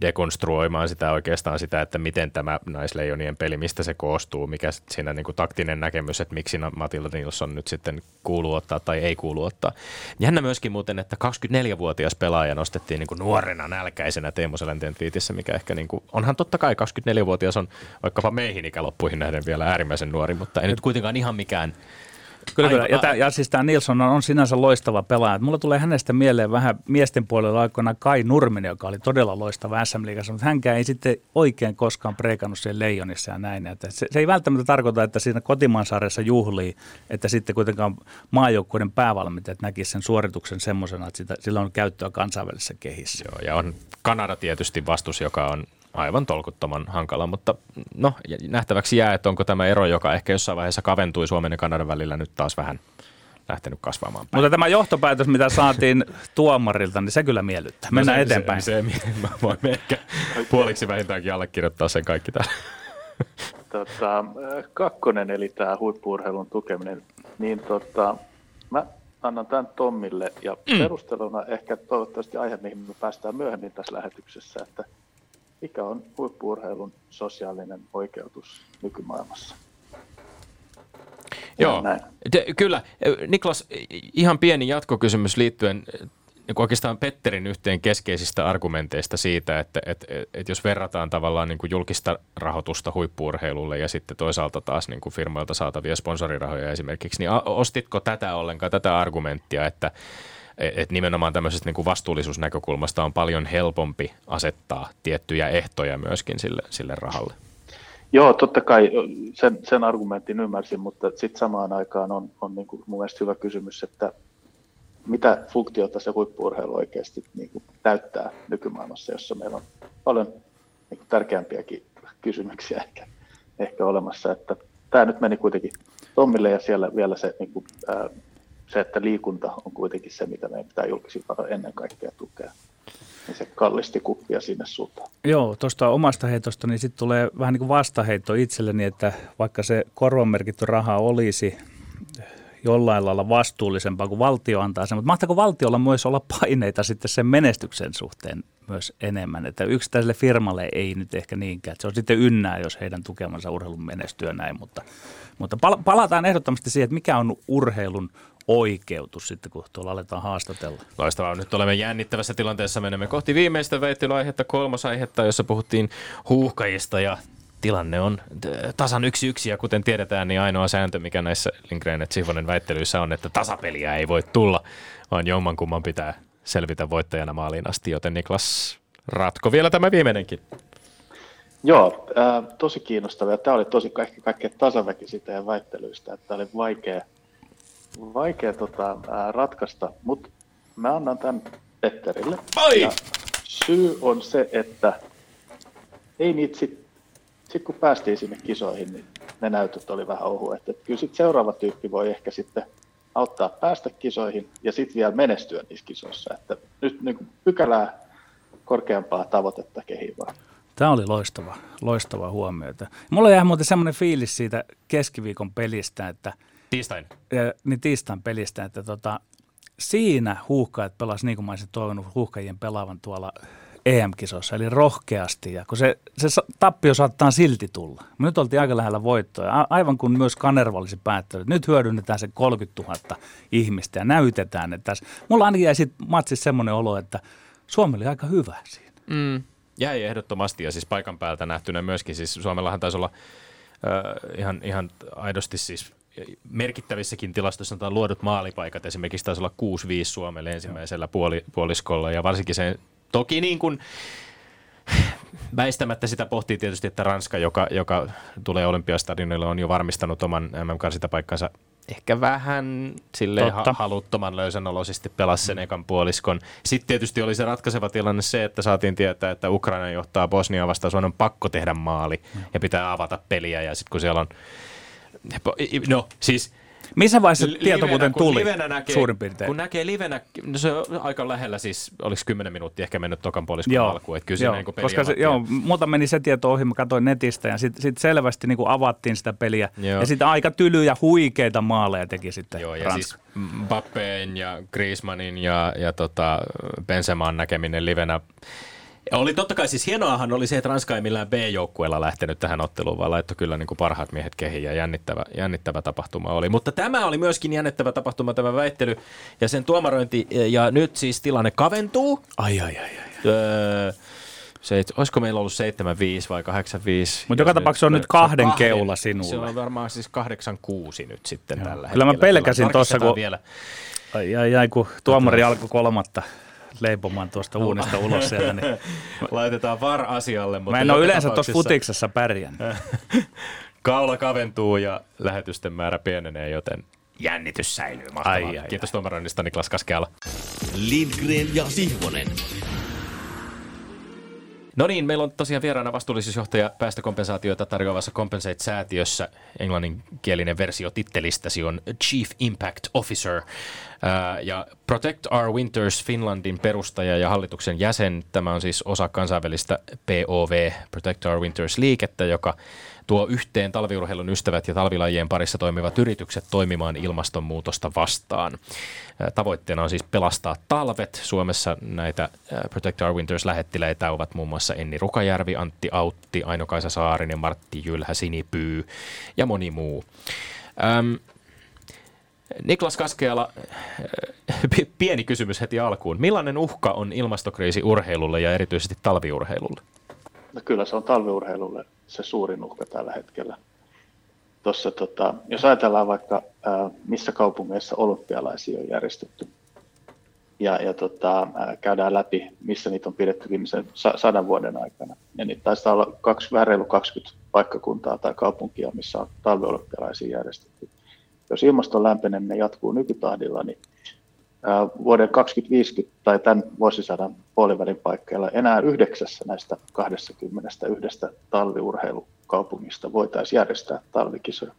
dekonstruoimaan sitä oikeastaan sitä, että miten tämä naisleijonien peli, mistä se koostuu, mikä siinä niin kuin taktinen näkemys, että miksi Matilda Nilsson nyt sitten kuuluu ottaa tai ei kuulu ottaa. Jännä myöskin muuten, että 24-vuotias pelaaja nostettiin niin kuin nuorena nälkäisenä Teemu Selänteen twiitissä, mikä ehkä niin kuin, onhan totta kai 24-vuotias on vaikkapa meihin ikäloppuihin nähden vielä äärimmäisen nuori, mutta ei nyt kuitenkaan ihan mikään
Kyllä, kyllä. Ja, tää, ja siis tämä Nilsson on, on sinänsä loistava pelaaja. Mulla tulee hänestä mieleen vähän miesten puolella aikoina Kai Nurminen, joka oli todella loistava sm liigassa, mutta hänkään ei sitten oikein koskaan preikannut siellä Leijonissa ja näin. Että se, se, ei välttämättä tarkoita, että siinä kotimaansarjassa juhlii, että sitten kuitenkaan maajoukkueiden päävalmentajat näkisivät sen suorituksen semmoisena, että sitä, sillä on käyttöä kansainvälisessä kehissä.
Joo, ja on Kanada tietysti vastus, joka on aivan tolkuttoman hankala, mutta no, nähtäväksi jää, että onko tämä ero, joka ehkä jossain vaiheessa kaventui Suomen ja Kanadan välillä nyt taas vähän lähtenyt kasvamaan päin.
Mutta tämä johtopäätös, mitä saatiin tuomarilta, niin se kyllä miellyttää. Mennään
No
eteenpäin.
Se, se, se, mä voimme ehkä puoliksi vähintäänkin allekirjoittaa sen kaikki täällä.
Tota, kakkonen, eli tämä huippuurheilun tukeminen, niin tota, mä annan tämän Tommille ja mm. perusteluna ehkä toivottavasti aihe, mihin me päästään myöhemmin tässä lähetyksessä, että mikä on huippuurheilun sosiaalinen oikeutus nykymaailmassa.
Joo,
näin.
De, kyllä. Niklas, ihan pieni jatkokysymys liittyen niin kuin oikeastaan Petterin yhteen keskeisistä argumenteista siitä, että että että jos verrataan tavallaan niin kuin julkista rahoitusta huippuurheilulle ja sitten toisaalta taas niin kuin firmoilta saatavia sponsorirahoja esimerkiksi, niin ostitko tätä ollenkaan, tätä argumenttia, että että nimenomaan tämmöisestä niin kuin vastuullisuusnäkökulmasta on paljon helpompi asettaa tiettyjä ehtoja myöskin sille, sille rahalle?
Joo, totta kai sen, sen argumentin ymmärsin, mutta sitten samaan aikaan on, on niin kuin mun mielestä hyvä kysymys, että mitä funktiota se huippuurheilu oikeasti niin kuin täyttää nykymaailmassa, jossa meillä on paljon niin kuin tärkeämpiäkin kysymyksiä ehkä, ehkä olemassa. Että tämä nyt meni kuitenkin Tommille ja siellä vielä se, niin kuin, ää, se, että liikunta on kuitenkin se, mitä meidän pitää julkisin varoin ennen kaikkea tukea. Niin se kallisti kuppia sinne suuntaan.
Joo, tuosta omasta heitosta, niin sitten tulee vähän niin kuin vastaheitto itselleni, että vaikka se korvamerkitty raha olisi jollain lailla vastuullisempaa kuin valtio antaa sen, mutta mahtaako valtiolla myös olla paineita sitten sen menestyksen suhteen myös enemmän, että yksittäiselle firmalle ei nyt ehkä niinkään, se on sitten ynnää, jos heidän tukemansa urheilun menestyy näin, mutta, mutta pal- palataan ehdottomasti siihen, että mikä on urheilun oikeutus sitten, kun tuolla aletaan haastatella.
Loistavaa. Nyt olemme jännittävässä tilanteessa. Menemme kohti viimeistä väittelyaihetta, kolmosaihetta, jossa puhuttiin huuhkajista ja tilanne on t- tasan yksi yksi ja kuten tiedetään, niin ainoa sääntö, mikä näissä Lindgren et Sivonen väittelyissä on, että tasapeliä ei voi tulla, vaan jommankumman pitää selvitä voittajana maaliin asti, joten Niklas, ratko vielä tämä viimeinenkin.
Joo, ää, tosi kiinnostavaa. Tämä oli tosi kaikki, kaikkein tasaväkisi teidän väittelyistä, että tämä oli vaikea, vaikea tota, ää, ratkaista, mutta mä annan tämän Petterille.
Ai!
Ja syy on se, että ei niitä sit, sit kun päästiin sinne kisoihin, niin ne näytöt oli vähän ohuet. Et kyllä sit seuraava tyyppi voi ehkä sitten auttaa päästä kisoihin ja sitten vielä menestyä niissä kisoissa. Että nyt niin kuin pykälää korkeampaa tavoitetta kehiin vaan.
Tämä oli loistava, loistava huomio. Mulla jäi muuten semmoinen fiilis siitä keskiviikon pelistä, että
Tiistain.
ja, niin tiistain pelistä, että tota, siinä huuhkajat pelasi niin kuin mä olisin toivonut huuhkajien pelaavan tuolla EM-kisossa, eli rohkeasti. Ja kun se, se tappio saattaa silti tulla. Me nyt oltiin aika lähellä voittoa. Aivan kuin myös Kanerva olisi päättänyt, että nyt hyödynnetään se 30 000 ihmistä ja näytetään, että tässä. Mulla ainakin jäi sit matsissa semmoinen olo, että Suomi oli aika hyvä siinä.
Mm. Jäi ehdottomasti ja siis paikan päältä nähtynä myöskin. Siis Suomellahan taisi olla äh, ihan, ihan aidosti siis merkittävissäkin tilastoissa sanotaan luodut maalipaikat. Esimerkiksi taisi olla 6-5 Suomelle ensimmäisellä puoli, puoliskolla. Ja varsinkin se toki niin kuin väistämättä sitä pohtii tietysti, että Ranska, joka, joka tulee olympiastadionille, on jo varmistanut oman MM-karsintapaikkansa ehkä vähän sille ha- haluttoman löysän olosisesti pelasi sen ekan puoliskon. Sitten tietysti oli se ratkaiseva tilanne se, että saatiin tietää, että Ukraina johtaa Bosnia vastaan, on pakko tehdä maali ja pitää avata peliä. Ja sitten kun siellä on No siis
missä vaiheessa livenä, tieto muuten tuli
näkee,
suurin piirtein?
Kun näkee livenä, no se on aika lähellä siis, oliko 10 minuuttia ehkä mennyt tokan puoliskon joo, alkuun, että kyllä
joo,
niin
koska se, joo, muuta meni se tieto ohi, mä katsoin netistä ja sitten sit selvästi niin kuin avattiin sitä peliä joo. ja sitten aika tylyjä huikeita maaleja teki sitten
Joo, ja Ranska. siis Mbappeen ja Griezmannin ja, ja tota Benzemaan näkeminen livenä oli totta kai siis hienoahan oli se, että Ranska ei millään B-joukkueella lähtenyt tähän otteluun, vaan laittoi kyllä niin kuin parhaat miehet kehiin ja jännittävä, jännittävä tapahtuma oli. Mutta tämä oli myöskin jännittävä tapahtuma, tämä väittely ja sen tuomarointi. Ja nyt siis tilanne kaventuu.
Ai, ai, ai, ai.
Öö, se, olisiko meillä ollut 75 vai 85?
Mutta joka tapauksessa on nyt kahden, kahden keula sinulle. Se
on varmaan siis 86 nyt sitten Joo. tällä
Kyllä hetkellä. mä pelkäsin tuossa, kun, vielä. Ai, ai, ai, kun tuomari alkoi kolmatta leipomaan tuosta uunista ulos sieltä. Niin...
Laitetaan VAR-asialle.
Mutta Mä en ole yleensä tuossa futiksessa pärjännyt.
Kaula kaventuu ja lähetysten määrä pienenee, joten jännitys säilyy. Ai, ai, Kiitos tuomaroinnista Niklas Kaskeala. Lindgren ja Sihvonen. No niin, meillä on tosiaan vieraana vastuullisuusjohtaja päästökompensaatioita tarjoavassa Compensate-säätiössä. Englanninkielinen versio tittelistäsi on Chief Impact Officer. Ja Protect Our Winters Finlandin perustaja ja hallituksen jäsen. Tämä on siis osa kansainvälistä POV, Protect Our Winters liikettä, joka tuo yhteen talviurheilun ystävät ja talvilajien parissa toimivat yritykset toimimaan ilmastonmuutosta vastaan. Tavoitteena on siis pelastaa talvet. Suomessa näitä Protect Our Winters-lähettiläitä ovat muun muassa Enni Rukajärvi, Antti Autti, Aino-Kaisa Saarinen, Martti Jylhä, Sinipyy ja moni muu. Ähm, Niklas Kaskeala, pieni kysymys heti alkuun. Millainen uhka on ilmastokriisi urheilulle ja erityisesti talviurheilulle?
No kyllä se on talviurheilulle se suurin uhka tällä hetkellä. Tossa, tota, jos ajatellaan vaikka, ää, missä kaupungeissa olympialaisia on järjestetty, ja, ja tota, ää, käydään läpi, missä niitä on pidetty viimeisen sa- sadan vuoden aikana. Ja niitä taisi olla kaksi, vähän reilu 20 paikkakuntaa tai kaupunkia, missä on talviolympialaisia järjestetty. Jos ilmaston lämpeneminen jatkuu nykytahdilla, niin vuoden 2050 tai tämän vuosisadan puolivälin paikkeilla enää yhdeksässä näistä 21 talviurheilukaupungista voitaisiin järjestää talvikisoja.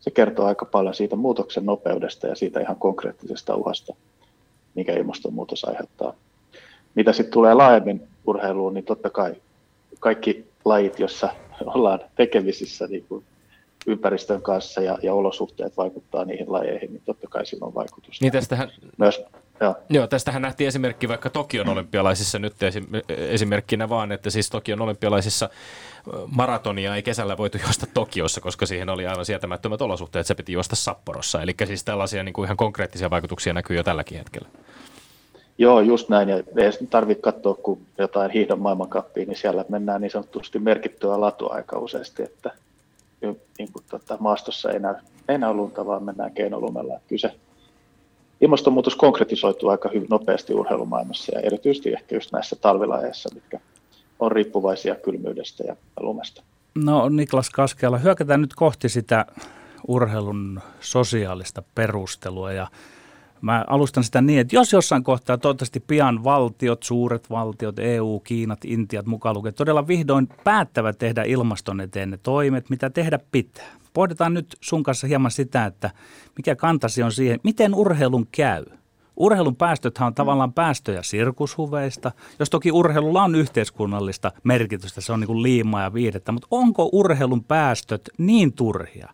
Se kertoo aika paljon siitä muutoksen nopeudesta ja siitä ihan konkreettisesta uhasta, mikä ilmastonmuutos aiheuttaa. Mitä sitten tulee laajemmin urheiluun, niin totta kai kaikki lajit, joissa ollaan tekemisissä niin kuin ympäristön kanssa ja, ja olosuhteet vaikuttaa niihin lajeihin, niin totta kai sillä on vaikutus.
Niin tästähän, Myös, joo. Joo, tästähän nähtiin esimerkki vaikka Tokion olympialaisissa nyt esimerkkinä vaan, että siis Tokion olympialaisissa maratonia ei kesällä voitu juosta Tokiossa, koska siihen oli aivan sietämättömät olosuhteet, se piti juosta Sapporossa. Eli siis tällaisia niin kuin ihan konkreettisia vaikutuksia näkyy jo tälläkin hetkellä.
Joo, just näin. Ja ei tarvitse katsoa, kun jotain hiihdon maailmankappia, niin siellä mennään niin sanotusti merkittyä latua aika useasti, että niin kuin, tota, maastossa ei näy, ei näy lunta, vaan mennään keinolumella. Kyse ilmastonmuutos konkretisoituu aika hyvin nopeasti urheilumaailmassa ja erityisesti ehkä just näissä talvilajeissa, mitkä on riippuvaisia kylmyydestä ja lumesta.
No Niklas Kaskeala, hyökätään nyt kohti sitä urheilun sosiaalista perustelua ja Mä alustan sitä niin, että jos jossain kohtaa toivottavasti pian valtiot, suuret valtiot, EU, Kiinat, Intiat mukaan lukee, todella vihdoin päättävät tehdä ilmaston eteen ne toimet, mitä tehdä pitää. Pohditaan nyt sun kanssa hieman sitä, että mikä kantasi on siihen, miten urheilun käy. Urheilun päästöthän on tavallaan päästöjä sirkushuveista, jos toki urheilulla on yhteiskunnallista merkitystä, se on niin kuin liimaa ja viidettä, mutta onko urheilun päästöt niin turhia,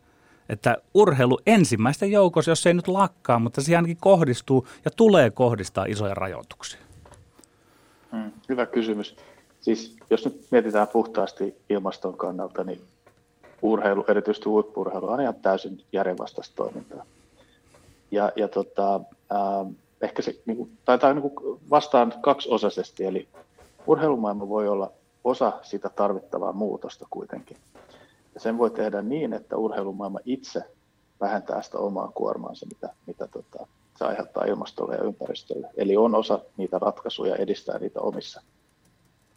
että urheilu ensimmäistä joukossa, jos ei nyt lakkaa, mutta siihen ainakin kohdistuu ja tulee kohdistaa isoja rajoituksia?
Hmm, hyvä kysymys. Siis jos nyt mietitään puhtaasti ilmaston kannalta, niin urheilu, erityisesti huippurheilu, on ihan täysin järjenvastaista toimintaa. Ja, ja tota, äh, ehkä se niin kuin, taitaa niin kuin vastaan kaksiosaisesti, eli urheilumaailma voi olla osa sitä tarvittavaa muutosta kuitenkin. Sen voi tehdä niin, että urheilumaailma itse vähentää sitä omaa kuormaansa, mitä, mitä tota, se aiheuttaa ilmastolle ja ympäristölle. Eli on osa niitä ratkaisuja edistää niitä omissa,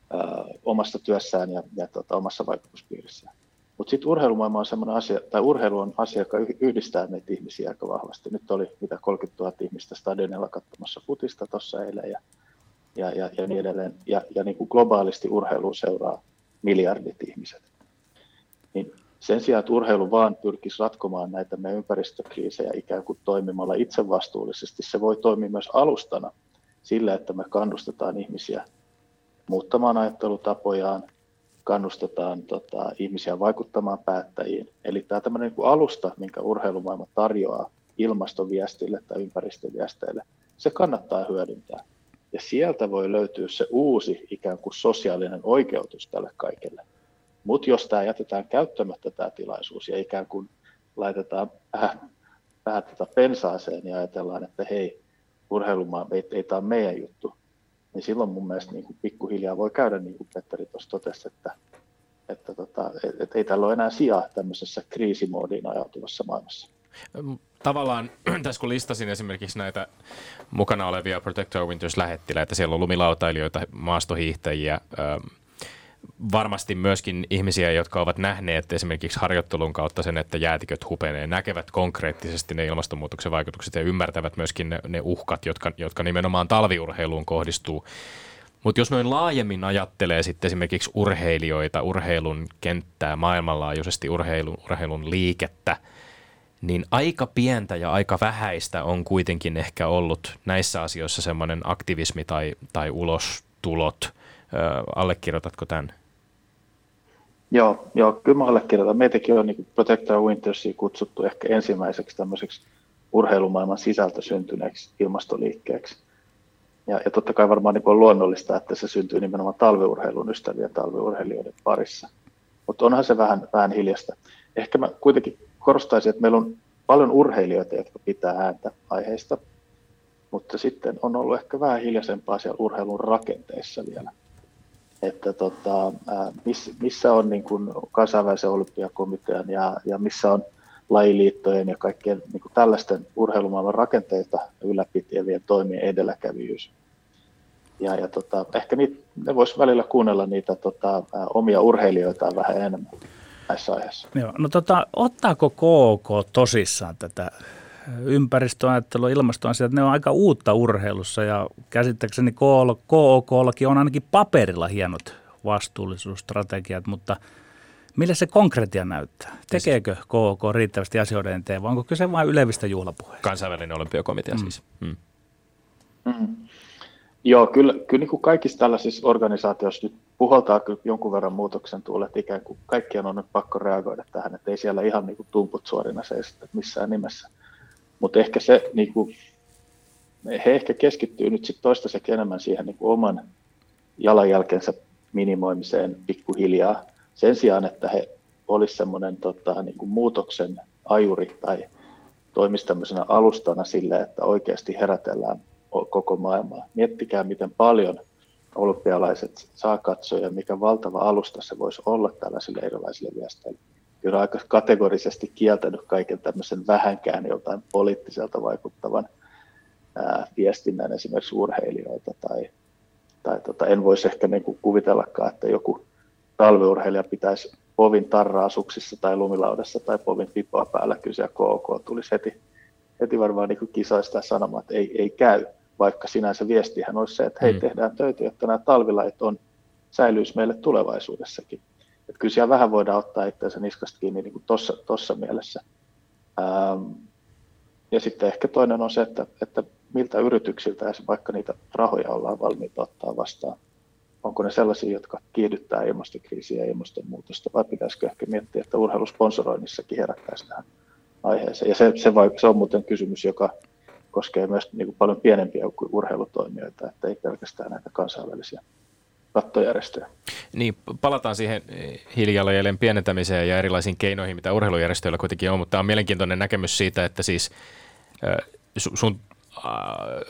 ää, omassa työssään ja, ja tota, omassa vaikutuspiirissään. Mutta sitten urheilumaailma on sellainen asia, tai urheilu on asia, joka yhdistää meitä ihmisiä aika vahvasti. Nyt oli mitä 30 000 ihmistä stadionilla katsomassa futista tuossa eilen ja, ja, ja, ja niin edelleen. Ja, ja niin kuin globaalisti urheilu seuraa miljardit ihmiset. Niin sen sijaan, että urheilu vaan pyrkisi ratkomaan näitä meidän ympäristökriisejä ikään kuin toimimalla itsevastuullisesti, se voi toimia myös alustana sillä, että me kannustetaan ihmisiä muuttamaan ajattelutapojaan, kannustetaan tota, ihmisiä vaikuttamaan päättäjiin. Eli tämä tämmöinen niin alusta, minkä urheilumaailma tarjoaa ilmastoviestille tai ympäristöviesteille, se kannattaa hyödyntää. Ja sieltä voi löytyä se uusi ikään kuin sosiaalinen oikeutus tälle kaikelle. Mutta jos tämä jätetään käyttämättä tämä tilaisuus ja ikään kuin laitetaan vähän, tätä pensaaseen ja ajatellaan, että hei, urheilumaa, ei, ei tämä ole meidän juttu, niin silloin mun mielestä niin kuin pikkuhiljaa voi käydä, niin kuin Petteri tuossa totesi, että, että tota, et, et ei tällä ole enää sijaa tämmöisessä kriisimoodiin ajautuvassa maailmassa.
Tavallaan tässä kun listasin esimerkiksi näitä mukana olevia Protector Winters lähettiläitä, siellä on lumilautailijoita, maastohiihtäjiä, varmasti myöskin ihmisiä, jotka ovat nähneet esimerkiksi harjoittelun kautta sen, että jäätiköt hupenee, näkevät konkreettisesti ne ilmastonmuutoksen vaikutukset ja ymmärtävät myöskin ne, ne uhkat, jotka, jotka nimenomaan talviurheiluun kohdistuu. Mutta jos noin laajemmin ajattelee sitten esimerkiksi urheilijoita, urheilun kenttää, maailmanlaajuisesti urheilun, urheilun liikettä, niin aika pientä ja aika vähäistä on kuitenkin ehkä ollut näissä asioissa semmoinen aktivismi tai, tai ulostulot – allekirjoitatko tämän?
Joo, joo kyllä mä allekirjoitan. Meitäkin on niin Protector Wintersia kutsuttu ehkä ensimmäiseksi tämmöiseksi urheilumaailman sisältö syntyneeksi ilmastoliikkeeksi. Ja, ja totta kai varmaan niin on luonnollista, että se syntyy nimenomaan talviurheilun ystävien talviurheilijoiden parissa. Mutta onhan se vähän, vähän hiljasta. Ehkä mä kuitenkin korostaisin, että meillä on paljon urheilijoita, jotka pitää ääntä aiheista, mutta sitten on ollut ehkä vähän hiljaisempaa siellä urheilun rakenteissa vielä että tota, miss, missä on niin kuin kansainvälisen olympiakomitean ja, ja missä on lajiliittojen ja kaikkien niin kuin tällaisten urheilumaailman rakenteita ylläpitävien toimien edelläkävijyys. Ja, ja tota, ehkä niitä, ne voisi välillä kuunnella niitä tota, omia urheilijoitaan vähän enemmän näissä aiheissa.
Joo, no tota, ottaako KK tosissaan tätä ympäristöajattelu, ilmastoasiat, ne on aika uutta urheilussa ja käsittääkseni KOKllakin on ainakin paperilla hienot vastuullisuusstrategiat, mutta millä se konkretia näyttää? Tekeekö KOK riittävästi asioiden eteen vai onko kyse vain ylevistä juhlapuheista?
Kansainvälinen olympiakomitea mm. siis. Mm.
Mm. Joo, kyllä, kyllä niin kuin kaikissa tällaisissa organisaatioissa nyt puhaltaa kyllä jonkun verran muutoksen tuulet, ikään kuin kaikkien on nyt pakko reagoida tähän, että ei siellä ihan niin kuin tumput suorina seistä missään nimessä. Mutta ehkä se, niin kuin, he ehkä keskittyy nyt sitten toistaiseksi enemmän siihen niin kuin oman jalanjälkensä minimoimiseen pikkuhiljaa sen sijaan, että he olisivat semmoinen tota, niin kuin muutoksen ajuri tai toimisi tämmöisenä alustana sille, että oikeasti herätellään koko maailmaa. Miettikää, miten paljon olympialaiset saa katsoa ja mikä valtava alusta se voisi olla tällaisille erilaisille viesteille kyllä aika kategorisesti kieltänyt kaiken tämmöisen vähänkään jotain poliittiselta vaikuttavan ää, viestinnän esimerkiksi urheilijoita tai, tai tota, en voisi ehkä niin kuin kuvitellakaan, että joku talviurheilija pitäisi povin tarraasuksissa tai lumilaudassa tai povin pipoa päällä kysyä KK tulisi heti, heti varmaan niin kisaista sanomaan, että ei, ei käy, vaikka sinänsä viestihän olisi se, että hei, mm. tehdään töitä, jotta nämä talvilait on, säilyisi meille tulevaisuudessakin. Että kyllä siellä vähän voidaan ottaa itseänsä niskasta kiinni niin tuossa mielessä. Ähm, ja sitten ehkä toinen on se, että, että miltä yrityksiltä vaikka niitä rahoja ollaan valmiita ottaa vastaan. Onko ne sellaisia, jotka kiihdyttää ilmastokriisiä ja ilmastonmuutosta, vai pitäisikö ehkä miettiä, että urheilusponsoroinnissakin herättäisi tähän aiheeseen. Ja se, se, vai, se on muuten kysymys, joka koskee myös niin kuin paljon pienempiä urheilutoimijoita, että ei pelkästään näitä kansainvälisiä kattojärjestöjä.
Niin, palataan siihen hiilijalanjäljen pienentämiseen ja erilaisiin keinoihin, mitä urheilujärjestöillä kuitenkin on, mutta tämä on mielenkiintoinen näkemys siitä, että siis sun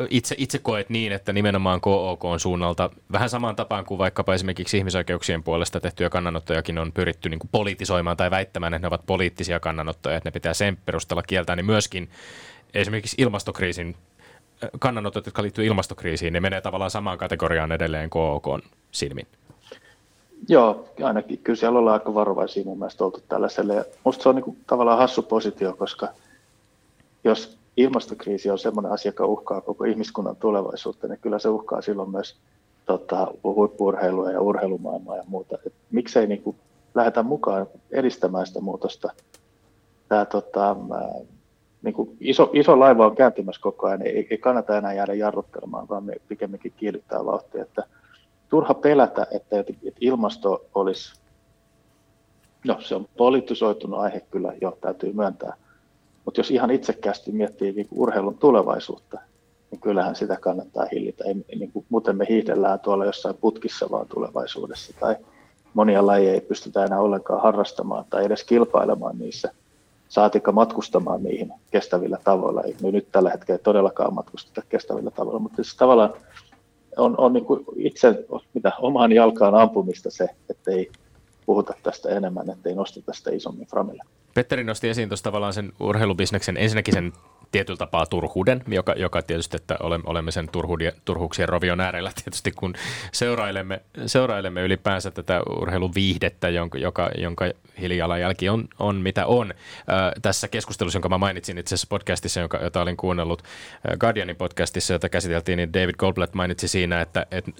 itse, itse koet niin, että nimenomaan KOK on suunnalta vähän samaan tapaan kuin vaikkapa esimerkiksi ihmisoikeuksien puolesta tehtyjä kannanottojakin on pyritty niin politisoimaan tai väittämään, että ne ovat poliittisia kannanottoja, että ne pitää sen perusteella kieltää, niin myöskin esimerkiksi ilmastokriisin kannanotot, jotka liittyy ilmastokriisiin, ne menee tavallaan samaan kategoriaan edelleen KOK silmin.
Joo, ainakin kyllä siellä ollaan aika varovaisia mun mielestä oltu tällaiselle. Ja musta se on niin tavallaan hassu positio, koska jos ilmastokriisi on sellainen asia, joka uhkaa koko ihmiskunnan tulevaisuutta, niin kyllä se uhkaa silloin myös tota, huippurheilua ja urheilumaailmaa ja muuta. Et miksei niin lähdetä mukaan edistämään sitä muutosta. Tämä, tota, niin kuin iso, iso laiva on kääntymässä koko ajan, ei, ei kannata enää jäädä jarruttelemaan, vaan me pikemminkin kiihdyttää vauhtia. Että turha pelätä, että, että ilmasto olisi, no se on politisoitunut aihe kyllä jo, täytyy myöntää, mutta jos ihan itsekkäästi miettii niin kuin urheilun tulevaisuutta, niin kyllähän sitä kannattaa hillitä. Ei, niin kuin, muuten me hiihdellään tuolla jossain putkissa vaan tulevaisuudessa, tai monia lajeja ei pystytä enää ollenkaan harrastamaan tai edes kilpailemaan niissä, saatika matkustamaan niihin kestävillä tavoilla. Ei me nyt tällä hetkellä todellakaan matkusteta kestävillä tavoilla, mutta siis tavallaan on, on niin kuin itse mitä, omaan jalkaan ampumista se, että ei puhuta tästä enemmän, ettei nosteta sitä isommin framille.
Petteri nosti esiin tuossa tavallaan sen urheilubisneksen ensinnäkin sen tietyllä tapaa turhuuden, joka, joka tietysti, että olemme sen turhuudien, turhuuksien rovion äärellä tietysti, kun seurailemme, seurailemme ylipäänsä tätä urheiluviihdettä, jonka, joka, jonka hiilijalanjälki on, on mitä on. Äh, tässä keskustelussa, jonka mä mainitsin itse asiassa podcastissa, jonka, jota olin kuunnellut Guardianin podcastissa, jota käsiteltiin, niin David Goldblatt mainitsi siinä, että, että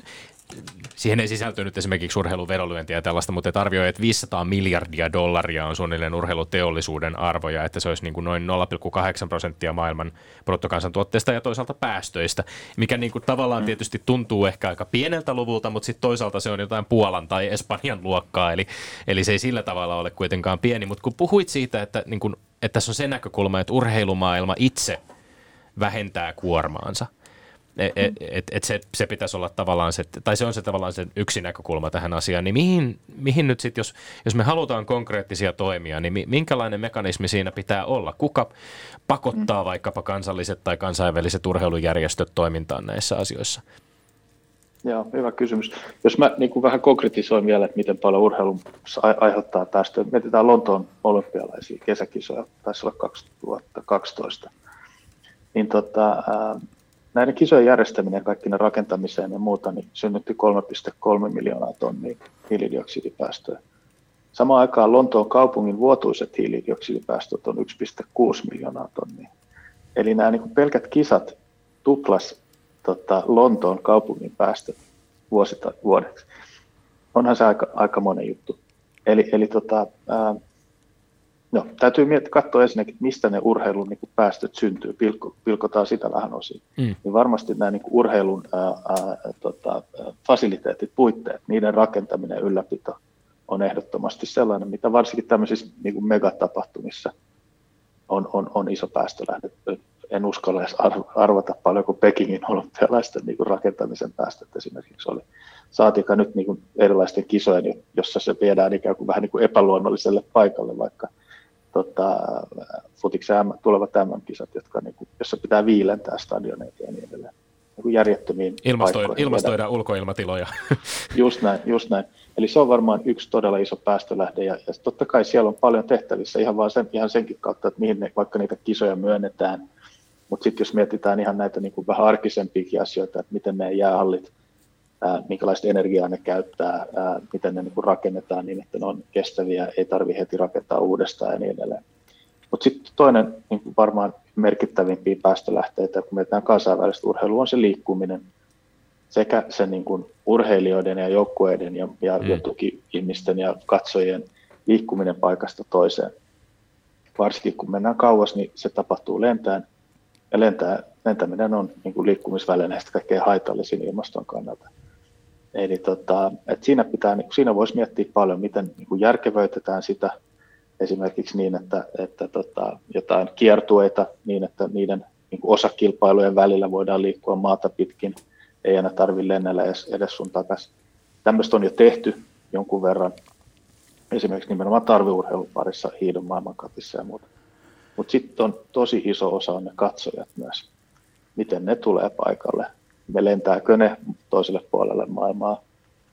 siihen ei sisältynyt esimerkiksi urheiluverolyöntiä ja tällaista, mutta et arvioi, että 500 miljardia dollaria on suunnilleen urheiluteollisuuden arvoja, että se olisi niin kuin noin 0,8 prosenttia maailman bruttokansantuotteesta ja toisaalta päästöistä, mikä niin kuin tavallaan mm. tietysti tuntuu ehkä aika pieneltä luvulta, mutta sitten toisaalta se on jotain Puolan tai Espanjan luokkaa, eli, eli se ei sillä tavalla ole kuitenkaan pieni, mutta kun puhuit siitä, että, niin kuin, että tässä on se näkökulma, että urheilumaailma itse vähentää kuormaansa, et, et, et, et se, se pitäisi olla tavallaan se, tai se on se tavallaan se yksi näkökulma tähän asiaan, niin mihin, mihin nyt sitten, jos, jos me halutaan konkreettisia toimia, niin minkälainen mekanismi siinä pitää olla? Kuka pakottaa mm. vaikkapa kansalliset tai kansainväliset urheilujärjestöt toimintaan näissä asioissa?
Joo, hyvä kysymys. Jos mä niin kuin vähän konkretisoin vielä, että miten paljon urheilu aiheuttaa tästä. Mietitään Lontoon olympialaisia kesäkisoja, taisi olla 2012. Niin tota, näiden kisojen järjestäminen, kaikki ne rakentamiseen ja muuta, niin synnytti 3,3 miljoonaa tonnia hiilidioksidipäästöjä. Samaan aikaan Lontoon kaupungin vuotuiset hiilidioksidipäästöt on 1,6 miljoonaa tonnia. Eli nämä niin pelkät kisat tuplas tota, Lontoon kaupungin päästöt vuosita, vuodeksi. Onhan se aika, aika monen juttu. Eli, eli tota, ää, No, täytyy miettiä, katsoa ensinnäkin, mistä ne urheilun niin kuin päästöt syntyy, Pilko, pilkotaan sitä vähän osin. Mm. Niin varmasti nämä niin kuin urheilun ää, ää, tota, fasiliteetit, puitteet, niiden rakentaminen ja ylläpito on ehdottomasti sellainen, mitä varsinkin tämmöisissä niin kuin megatapahtumissa on, on, on iso päästölähde. En uskalla edes arvata paljon, kun Pekingin olympialaisten niin kuin rakentamisen päästöt esimerkiksi oli. Saatika nyt niin kuin erilaisten kisojen, jossa se viedään ikään kuin vähän niin kuin epäluonnolliselle paikalle, vaikka – tota, futiksen tulevat MM-kisat, jotka, niin kuin, jossa pitää viilentää stadioneita ja niin edelleen. Niin järjettömiin
Ilmastoida, ilmastoida ulkoilmatiloja.
Just näin, just näin. Eli se on varmaan yksi todella iso päästölähde ja, ja totta kai siellä on paljon tehtävissä ihan, vaan sen, ihan senkin kautta, että mihin ne, vaikka niitä kisoja myönnetään. Mutta sitten jos mietitään ihan näitä niin kuin vähän arkisempiakin asioita, että miten meidän jäähallit ää, minkälaista energiaa ne käyttää, ää, miten ne niin kuin rakennetaan niin, että ne on kestäviä, ei tarvitse heti rakentaa uudestaan ja niin edelleen. Mutta sitten toinen niin kuin varmaan merkittävimpiä päästölähteitä, kun mietitään kansainvälistä urheilua, on se liikkuminen sekä se niin kuin urheilijoiden ja joukkueiden ja, ja, mm. ja tuki-ihmisten ja katsojien liikkuminen paikasta toiseen. Varsinkin kun mennään kauas, niin se tapahtuu lentäen, ja lentää, lentäminen on niin kuin liikkumisvälineistä kaikkein haitallisin ilmaston kannalta. Eli tota, et siinä, pitää, niin siinä voisi miettiä paljon, miten niin järkevöitetään sitä. Esimerkiksi niin, että, että tota, jotain kiertueita niin, että niiden niin osakilpailujen välillä voidaan liikkua maata pitkin, ei aina tarvitse lennellä edes, edes sun takaisin. Tämmöistä on jo tehty jonkun verran, esimerkiksi nimenomaan tarviurheilun parissa hiidon maailmankapissa ja muuta. Mutta sitten on tosi iso osa on ne katsojat myös, miten ne tulee paikalle, me lentääkö ne toiselle puolelle maailmaa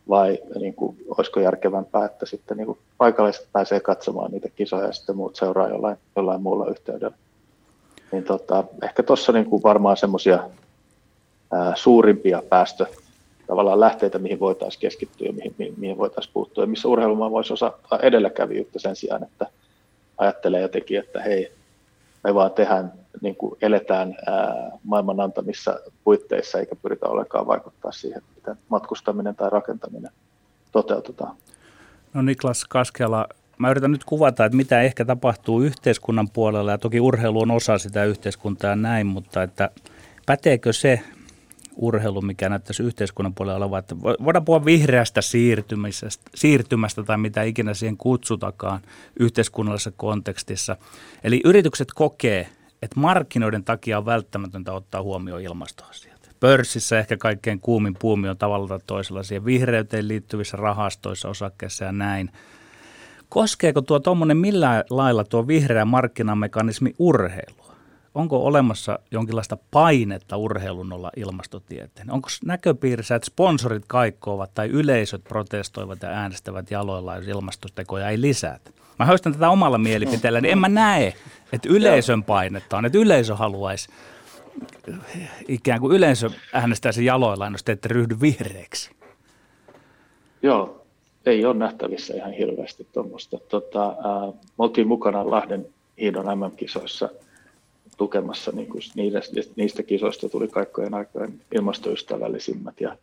vai niin kuin, olisiko järkevämpää, että sitten niin kuin, paikalliset pääsee katsomaan niitä kisoja ja sitten muut seuraa jollain, jollain muulla yhteydellä. Niin tota, ehkä tuossa niin varmaan semmoisia suurimpia päästö, tavallaan lähteitä, mihin voitaisiin keskittyä ja mihin, mihin, mihin voitaisiin puuttua, ja missä urheilumaa voisi osata edelläkävijyyttä sen sijaan, että ajattelee jotenkin, että hei, me vaan tehdään, niin kuin eletään ää, maailman antamissa puitteissa, eikä pyritä ollenkaan vaikuttaa siihen, miten matkustaminen tai rakentaminen toteutetaan.
No Niklas Kaskela, mä yritän nyt kuvata, että mitä ehkä tapahtuu yhteiskunnan puolella, ja toki urheilu on osa sitä yhteiskuntaa ja näin, mutta että päteekö se urheilu, mikä näyttäisi yhteiskunnan puolella olevan, että voidaan puhua vihreästä siirtymästä, siirtymästä tai mitä ikinä siihen kutsutakaan yhteiskunnallisessa kontekstissa. Eli yritykset kokee, että markkinoiden takia on välttämätöntä ottaa huomioon ilmastoasiat. Pörssissä ehkä kaikkein kuumin puumi on tavalla tai toisella siihen vihreyteen liittyvissä rahastoissa, osakkeissa ja näin. Koskeeko tuo tuommoinen millään lailla tuo vihreä markkinamekanismi urheilu? onko olemassa jonkinlaista painetta urheilun olla ilmastotieteen? Onko näköpiirissä, että sponsorit kaikkoavat tai yleisöt protestoivat ja äänestävät jaloilla, jos ilmastotekoja ei lisätä? Mä höystän tätä omalla mielipiteellä, niin en mä näe, että yleisön painetta on, että yleisö haluaisi ikään kuin yleisö äänestäisi jaloillaan, jos te ette ryhdy vihreäksi.
Joo, ei ole nähtävissä ihan hirveästi tuommoista. Tota, äh, me oltiin mukana Lahden hiidon MM-kisoissa – tukemassa niin kuin niistä, niistä kisoista tuli kaikkojen aikojen ilmastoystävällisimmät ja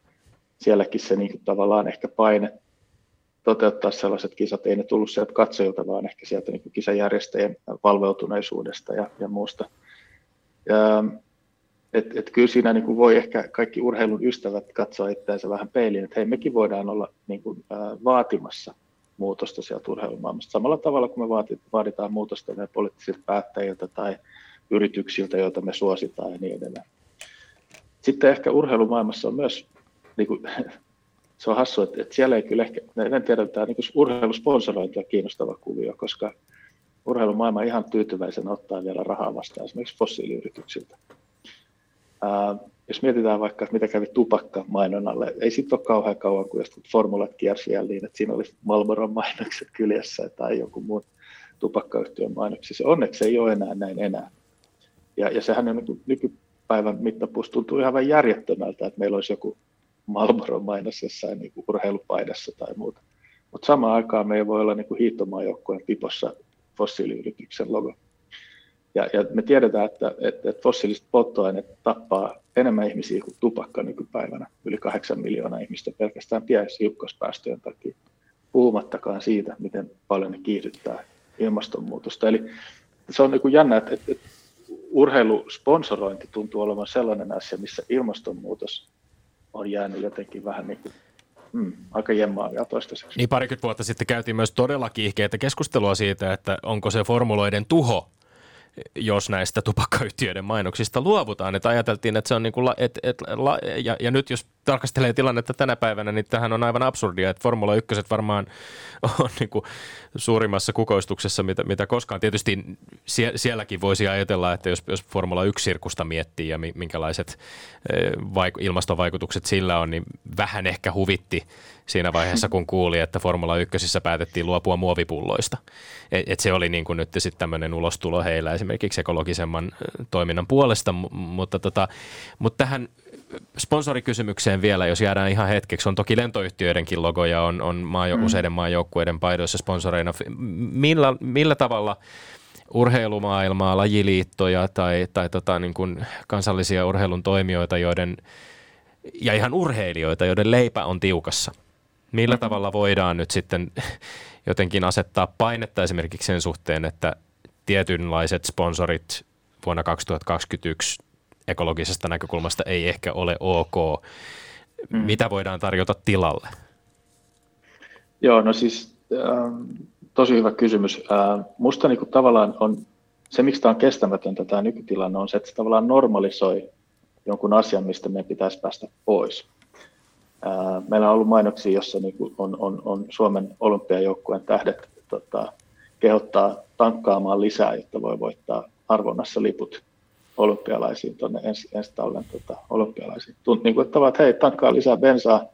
sielläkin se niin kuin tavallaan ehkä paine toteuttaa sellaiset kisat, ei ne tullut sieltä katsojilta, vaan ehkä sieltä niin kisajärjestäjien valveutuneisuudesta ja, ja muusta. Ja, et, et kyllä siinä niin kuin voi ehkä kaikki urheilun ystävät katsoa itseänsä vähän peiliin, että hei mekin voidaan olla niin kuin, ää, vaatimassa muutosta sieltä urheilumaailmasta. Samalla tavalla kuin me vaaditaan muutosta meidän poliittisilta päättäjiltä tai yrityksiltä, joita me suositaan ja niin edelleen. Sitten ehkä urheilumaailmassa on myös, niin kuin, se on hassu, että, että siellä ei kyllä ehkä, en tiedä, tämä niin urheilusponsorointi on kiinnostava kuvio, koska urheilumaailma ihan tyytyväisen ottaa vielä rahaa vastaan esimerkiksi fossiiliyrityksiltä. Ää, jos mietitään vaikka, että mitä kävi tupakka mainonnalle, ei siitä ole kauhean kauan, kuin formulat kiersi niin, että siinä oli Marlboron mainokset kyljessä tai joku muun tupakkayhtiön mainoksissa. Onneksi ei ole enää näin enää. Ja, ja sehän on niin nykypäivän mittapuus tuntuu ihan vain järjettömältä, että meillä olisi joku Marlboro mainos jossain niin kuin urheilupaidassa tai muuta. Mutta samaan aikaan meillä voi olla niin hiihtomaajoukkueen pipossa fossiiliyrityksen logo. Ja, ja me tiedetään, että, että, että fossiiliset polttoaineet tappaa enemmän ihmisiä kuin tupakka nykypäivänä, yli kahdeksan miljoonaa ihmistä pelkästään hiukkaspäästöjen takia, puhumattakaan siitä, miten paljon ne kiihdyttää ilmastonmuutosta. Eli se on niin kuin jännä, että, että urheilusponsorointi tuntuu olevan sellainen asia, missä ilmastonmuutos on jäänyt jotenkin vähän niin kuin Mm, aika jemmaa vielä toistaiseksi.
Niin parikymmentä vuotta sitten käytiin myös todella kiihkeitä keskustelua siitä, että onko se formuloiden tuho jos näistä tupakkayhtiöiden mainoksista luovutaan. Että ajateltiin, että se on niin kuin, la, et, et, la, ja, ja nyt jos tarkastelee tilannetta tänä päivänä, niin tähän on aivan absurdia, että Formula 1 varmaan on niin kuin suurimmassa kukoistuksessa, mitä, mitä koskaan. Tietysti sie, sielläkin voisi ajatella, että jos, jos Formula 1-sirkusta miettii ja minkälaiset eh, vaik- ilmastovaikutukset sillä on, niin vähän ehkä huvitti siinä vaiheessa, kun kuuli, että Formula 1 päätettiin luopua muovipulloista. Et, et se oli niin kuin nyt sitten tämmöinen ulostulo heillä esimerkiksi ekologisemman eh, toiminnan puolesta, mutta, tota, mutta tähän sponsorikysymykseen vielä, jos jäädään ihan hetkeksi. On toki lentoyhtiöidenkin logoja, on, on maajo- mm. useiden maajoukkueiden paidoissa sponsoreina. Millä, millä tavalla urheilumaailmaa, lajiliittoja tai, tai tota, niin kuin kansallisia urheilun toimijoita, joiden, ja ihan urheilijoita, joiden leipä on tiukassa. Millä mm. tavalla voidaan nyt sitten jotenkin asettaa painetta esimerkiksi sen suhteen, että tietynlaiset sponsorit vuonna 2021 ekologisesta näkökulmasta ei ehkä ole ok. Mm. Mitä voidaan tarjota tilalle?
Joo, no siis äh, tosi hyvä kysymys. Äh, musta niin tavallaan on, se miksi tämä on kestämätöntä tämä nykytilanne on se, että se tavallaan normalisoi jonkun asian, mistä meidän pitäisi päästä pois. Äh, meillä on ollut mainoksia, jossa niin kuin on, on, on Suomen olympiajoukkueen tähdet tota, kehottaa tankkaamaan lisää, jotta voi voittaa arvonnassa liput olympialaisiin tuonne ensi, ensi talven tota, olympialaisiin. Tunt, niin kuin, että, että hei, tankkaa lisää bensaa,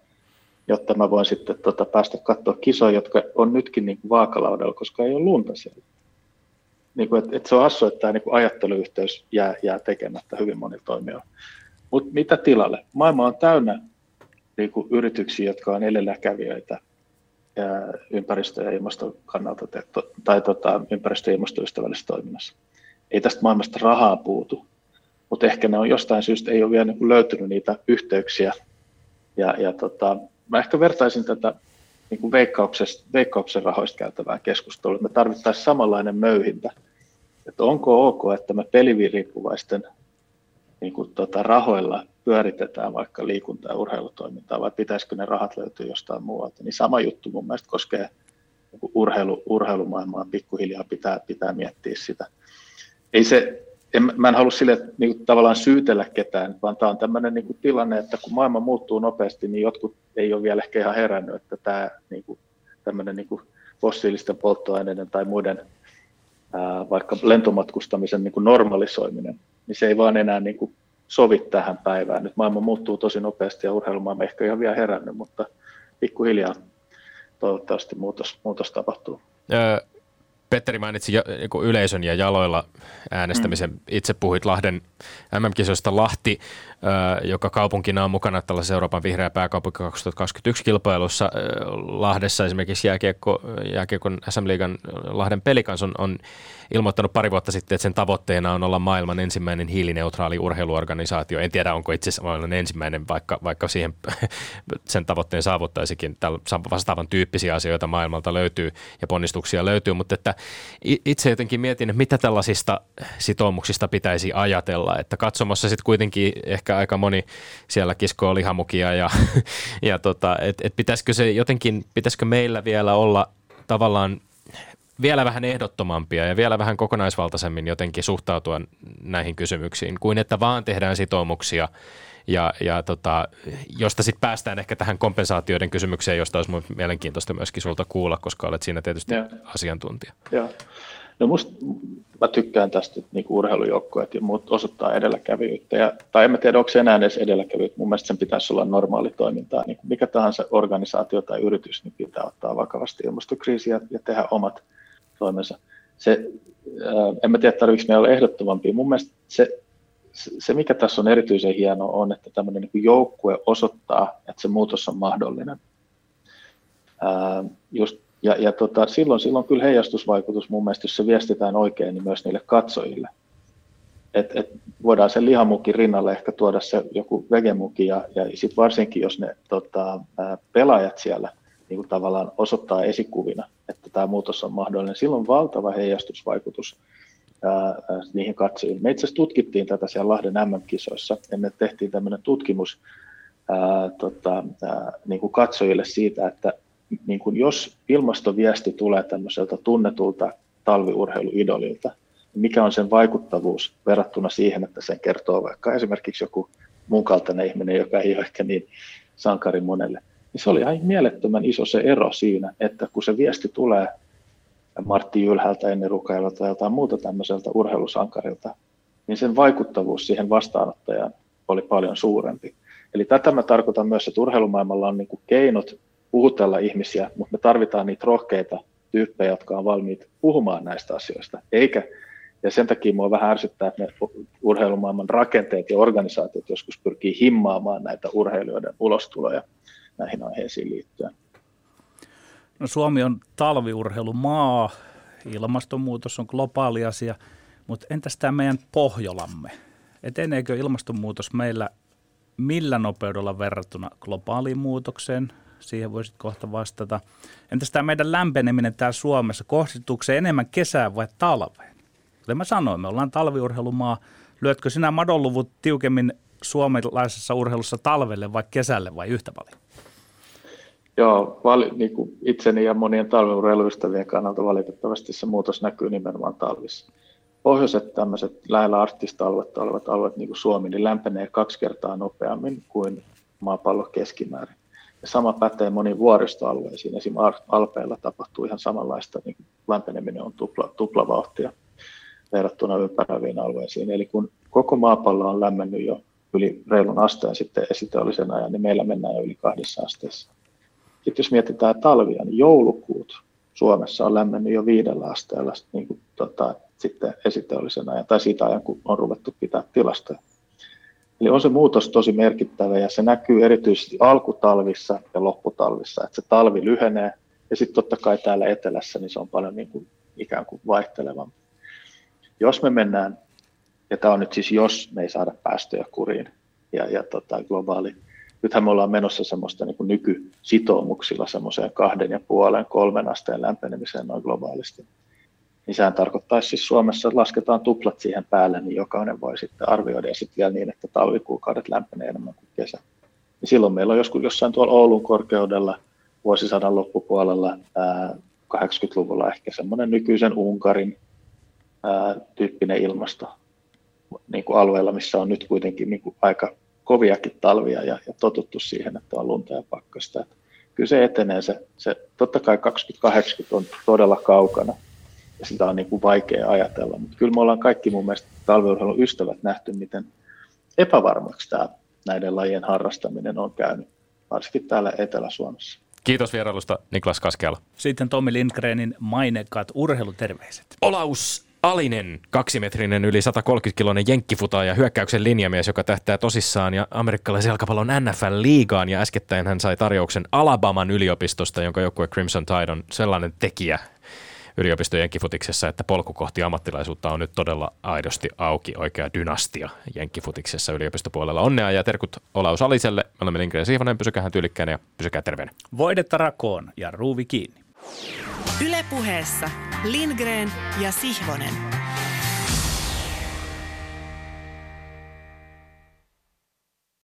jotta mä voin sitten tota, päästä katsoa kisoja, jotka on nytkin niin kuin vaakalaudella, koska ei ole lunta siellä. Niin kuin, että, että se on hassu, että tämä niin kuin ajatteluyhteys jää, jää tekemättä hyvin monilla toimijoilla. Mutta mitä tilalle? Maailma on täynnä niin kuin yrityksiä, jotka on edelläkävijöitä ympäristö- ja ilmaston kannalta tai tota, ympäristö- ja ilmastoystävällisessä toiminnassa. Ei tästä maailmasta rahaa puutu, mutta ehkä ne on jostain syystä ei ole vielä niin löytynyt niitä yhteyksiä. Ja, ja tota, mä ehkä vertaisin tätä niin kuin veikkauksen rahoista käytävää keskustelua. Me tarvittaisiin samanlainen möyhintä, että onko ok, että me peliviriippuvaisten niin kuin tota, rahoilla pyöritetään vaikka liikunta- ja urheilutoimintaa, vai pitäisikö ne rahat löytyä jostain muualta. Niin sama juttu mun mielestä koskee niin urheilu, urheilumaailmaa, pikkuhiljaa pitää, pitää miettiä sitä. Ei se, en, mä en halua sille niin kuin, tavallaan syytellä ketään, vaan tämä on tämmöinen niin kuin, tilanne, että kun maailma muuttuu nopeasti, niin jotkut ei ole vielä ehkä ihan herännyt, että tämä niin kuin, tämmöinen niin kuin, fossiilisten polttoaineiden tai muiden ää, vaikka lentomatkustamisen niin kuin normalisoiminen, niin se ei vaan enää niin kuin, sovi tähän päivään. Nyt maailma muuttuu tosi nopeasti ja urheilumaailma ehkä ihan vielä herännyt, mutta pikkuhiljaa toivottavasti muutos, muutos tapahtuu.
Petteri mainitsi yleisön ja jaloilla äänestämisen. Mm. Itse puhuit Lahden MM-kisoista Lahti, joka kaupunkina on mukana tällaisessa Euroopan vihreä pääkaupunki 2021 kilpailussa. Lahdessa esimerkiksi jääkiekko, jääkiekon SM-liigan Lahden pelikans on, on ilmoittanut pari vuotta sitten, että sen tavoitteena on olla maailman ensimmäinen hiilineutraali urheiluorganisaatio. En tiedä, onko itse asiassa maailman ensimmäinen, vaikka, vaikka siihen sen tavoitteen saavuttaisikin. Täällä vastaavan tyyppisiä asioita maailmalta löytyy ja ponnistuksia löytyy, mutta että itse jotenkin mietin, että mitä tällaisista sitoumuksista pitäisi ajatella, että katsomassa sitten kuitenkin ehkä aika moni siellä kiskoo lihamukia ja, ja tota, että et pitäisikö se jotenkin, pitäisikö meillä vielä olla tavallaan vielä vähän ehdottomampia ja vielä vähän kokonaisvaltaisemmin jotenkin suhtautua näihin kysymyksiin, kuin että vaan tehdään sitoumuksia ja, ja tota, josta sitten päästään ehkä tähän kompensaatioiden kysymykseen, josta olisi mielenkiintoista myöskin sulta kuulla, koska olet siinä tietysti ja. asiantuntija.
Ja. No musta, mä tykkään tästä, että niinku urheilujoukkoja ja muut osoittaa edelläkävijyyttä. Ja, tai en mä tiedä, onko se enää edes edelläkävijyyttä. Mun mielestä sen pitäisi olla normaali toimintaa. Niin mikä tahansa organisaatio tai yritys niin pitää ottaa vakavasti ilmastokriisiä ja tehdä omat toimensa. Se, ää, en mä tiedä, tarvitseeko meillä olla ehdottomampia. Mun mielestä se, se, mikä tässä on erityisen hienoa, on, että tämmöinen niin joukkue osoittaa, että se muutos on mahdollinen. Ää, just, ja ja tota, silloin, silloin kyllä heijastusvaikutus mun mielestä, jos se viestitään oikein, niin myös niille katsojille. Et, et voidaan sen lihamukin rinnalle ehkä tuoda se joku vegemuki, ja, ja sitten varsinkin, jos ne tota, pelaajat siellä niin kuin tavallaan osoittaa esikuvina, että tämä muutos on mahdollinen. Silloin valtava heijastusvaikutus niihin katsojiin. Me itse asiassa tutkittiin tätä siellä Lahden MM-kisoissa, ja me tehtiin tämmöinen tutkimus ää, tota, ää, niin kuin katsojille siitä, että niin kuin jos ilmastoviesti tulee tämmöiseltä tunnetulta talviurheiluidolilta, niin mikä on sen vaikuttavuus verrattuna siihen, että sen kertoo vaikka esimerkiksi joku mun kaltainen ihminen, joka ei ole ehkä niin sankari monelle niin se oli ihan mielettömän iso se ero siinä, että kun se viesti tulee Martti Jylhältä, Enni Rukailta tai jotain muuta tämmöiseltä urheilusankarilta, niin sen vaikuttavuus siihen vastaanottajaan oli paljon suurempi. Eli tätä mä tarkoitan myös, että urheilumaailmalla on niin keinot puhutella ihmisiä, mutta me tarvitaan niitä rohkeita tyyppejä, jotka on valmiit puhumaan näistä asioista, eikä ja sen takia minua vähän ärsyttää, että ne urheilumaailman rakenteet ja organisaatiot joskus pyrkii himmaamaan näitä urheilijoiden ulostuloja näihin aiheisiin liittyen.
No Suomi on talviurheilumaa, ilmastonmuutos on globaali asia, mutta entäs tämä meidän Pohjolamme? Eteneekö ilmastonmuutos meillä millä nopeudella verrattuna globaaliin muutokseen? Siihen voisit kohta vastata. Entäs tämä meidän lämpeneminen täällä Suomessa, kohdistuuko se enemmän kesään vai talveen? Kuten mä sanoin, me ollaan talviurheilumaa. Lyötkö sinä madonluvut tiukemmin suomalaisessa urheilussa talvelle vai kesälle vai yhtä paljon?
Joo, vali, niin kuin itseni ja monien talviurheiluystävien kannalta valitettavasti se muutos näkyy nimenomaan talvissa. Pohjoiset tämmöiset lähellä arktista aluetta olevat alueet, niin kuin Suomi, niin lämpenee kaksi kertaa nopeammin kuin maapallo keskimäärin. Ja sama pätee moniin vuoristoalueisiin. Esimerkiksi Alpeilla tapahtuu ihan samanlaista, niin lämpeneminen on tupla, tuplavauhtia verrattuna ympäröiviin alueisiin. Eli kun koko maapallo on lämmennyt jo yli reilun asteen sitten esiteollisen ajan, niin meillä mennään jo yli kahdessa asteessa. Sitten jos mietitään talvia, niin joulukuut Suomessa on lämmennyt jo viidellä asteella niin kuin, tota, sitten esiteollisena ajan, tai siitä ajan, kun on ruvettu pitää tilastoja. Eli on se muutos tosi merkittävä ja se näkyy erityisesti alkutalvissa ja lopputalvissa, että se talvi lyhenee ja sitten totta kai täällä etelässä niin se on paljon niin kuin ikään kuin vaihtelevampi. Jos me mennään, ja tämä on nyt siis jos me ei saada päästöjä kuriin ja, ja tota, globaali, nythän me ollaan menossa semmoista niin kuin nykysitoumuksilla semmoiseen kahden ja puolen, kolmen asteen lämpenemiseen noin globaalisti niin sehän tarkoittaisi siis Suomessa, että lasketaan tuplat siihen päälle, niin jokainen voi sitten arvioida ja sitten vielä niin, että talvikuukaudet lämpenee enemmän kuin kesä. Niin silloin meillä on joskus jossain tuolla Oulun korkeudella vuosisadan loppupuolella ää, 80-luvulla ehkä semmoinen nykyisen Unkarin tyyppinen ilmasto niin kuin alueella, missä on nyt kuitenkin niin kuin aika koviakin talvia ja, ja totuttu siihen, että on lunta ja pakkasta. Että kyllä se etenee, se, se, totta kai 2080 on todella kaukana, ja sitä on niin kuin vaikea ajatella. Mutta kyllä me ollaan kaikki mun mielestä talveurheilun ystävät nähty, miten epävarmaksi tämä näiden lajien harrastaminen on käynyt, varsinkin täällä Etelä-Suomessa.
Kiitos vierailusta Niklas Kaskeala.
Sitten Tommi Lindgrenin mainekkaat urheiluterveiset.
Olaus Alinen, kaksimetrinen yli 130-kiloinen jenkkifutaaja, hyökkäyksen linjamies, joka tähtää tosissaan ja amerikkalaisen jalkapallon NFL-liigaan. Ja äskettäin hän sai tarjouksen Alabaman yliopistosta, jonka joukkue Crimson Tide on sellainen tekijä, yliopistojen jenkkifutiksessa, että polku kohti ammattilaisuutta on nyt todella aidosti auki, oikea dynastia jenkkifutiksessa yliopistopuolella. Onnea ja terkut Olaus Aliselle. Me olemme Lindgren Siivonen, pysykää tyylikkäänä ja pysykää terveenä.
Voidetta rakoon ja ruuvi kiinni.
Ylepuheessa Lindgren ja Sihvonen.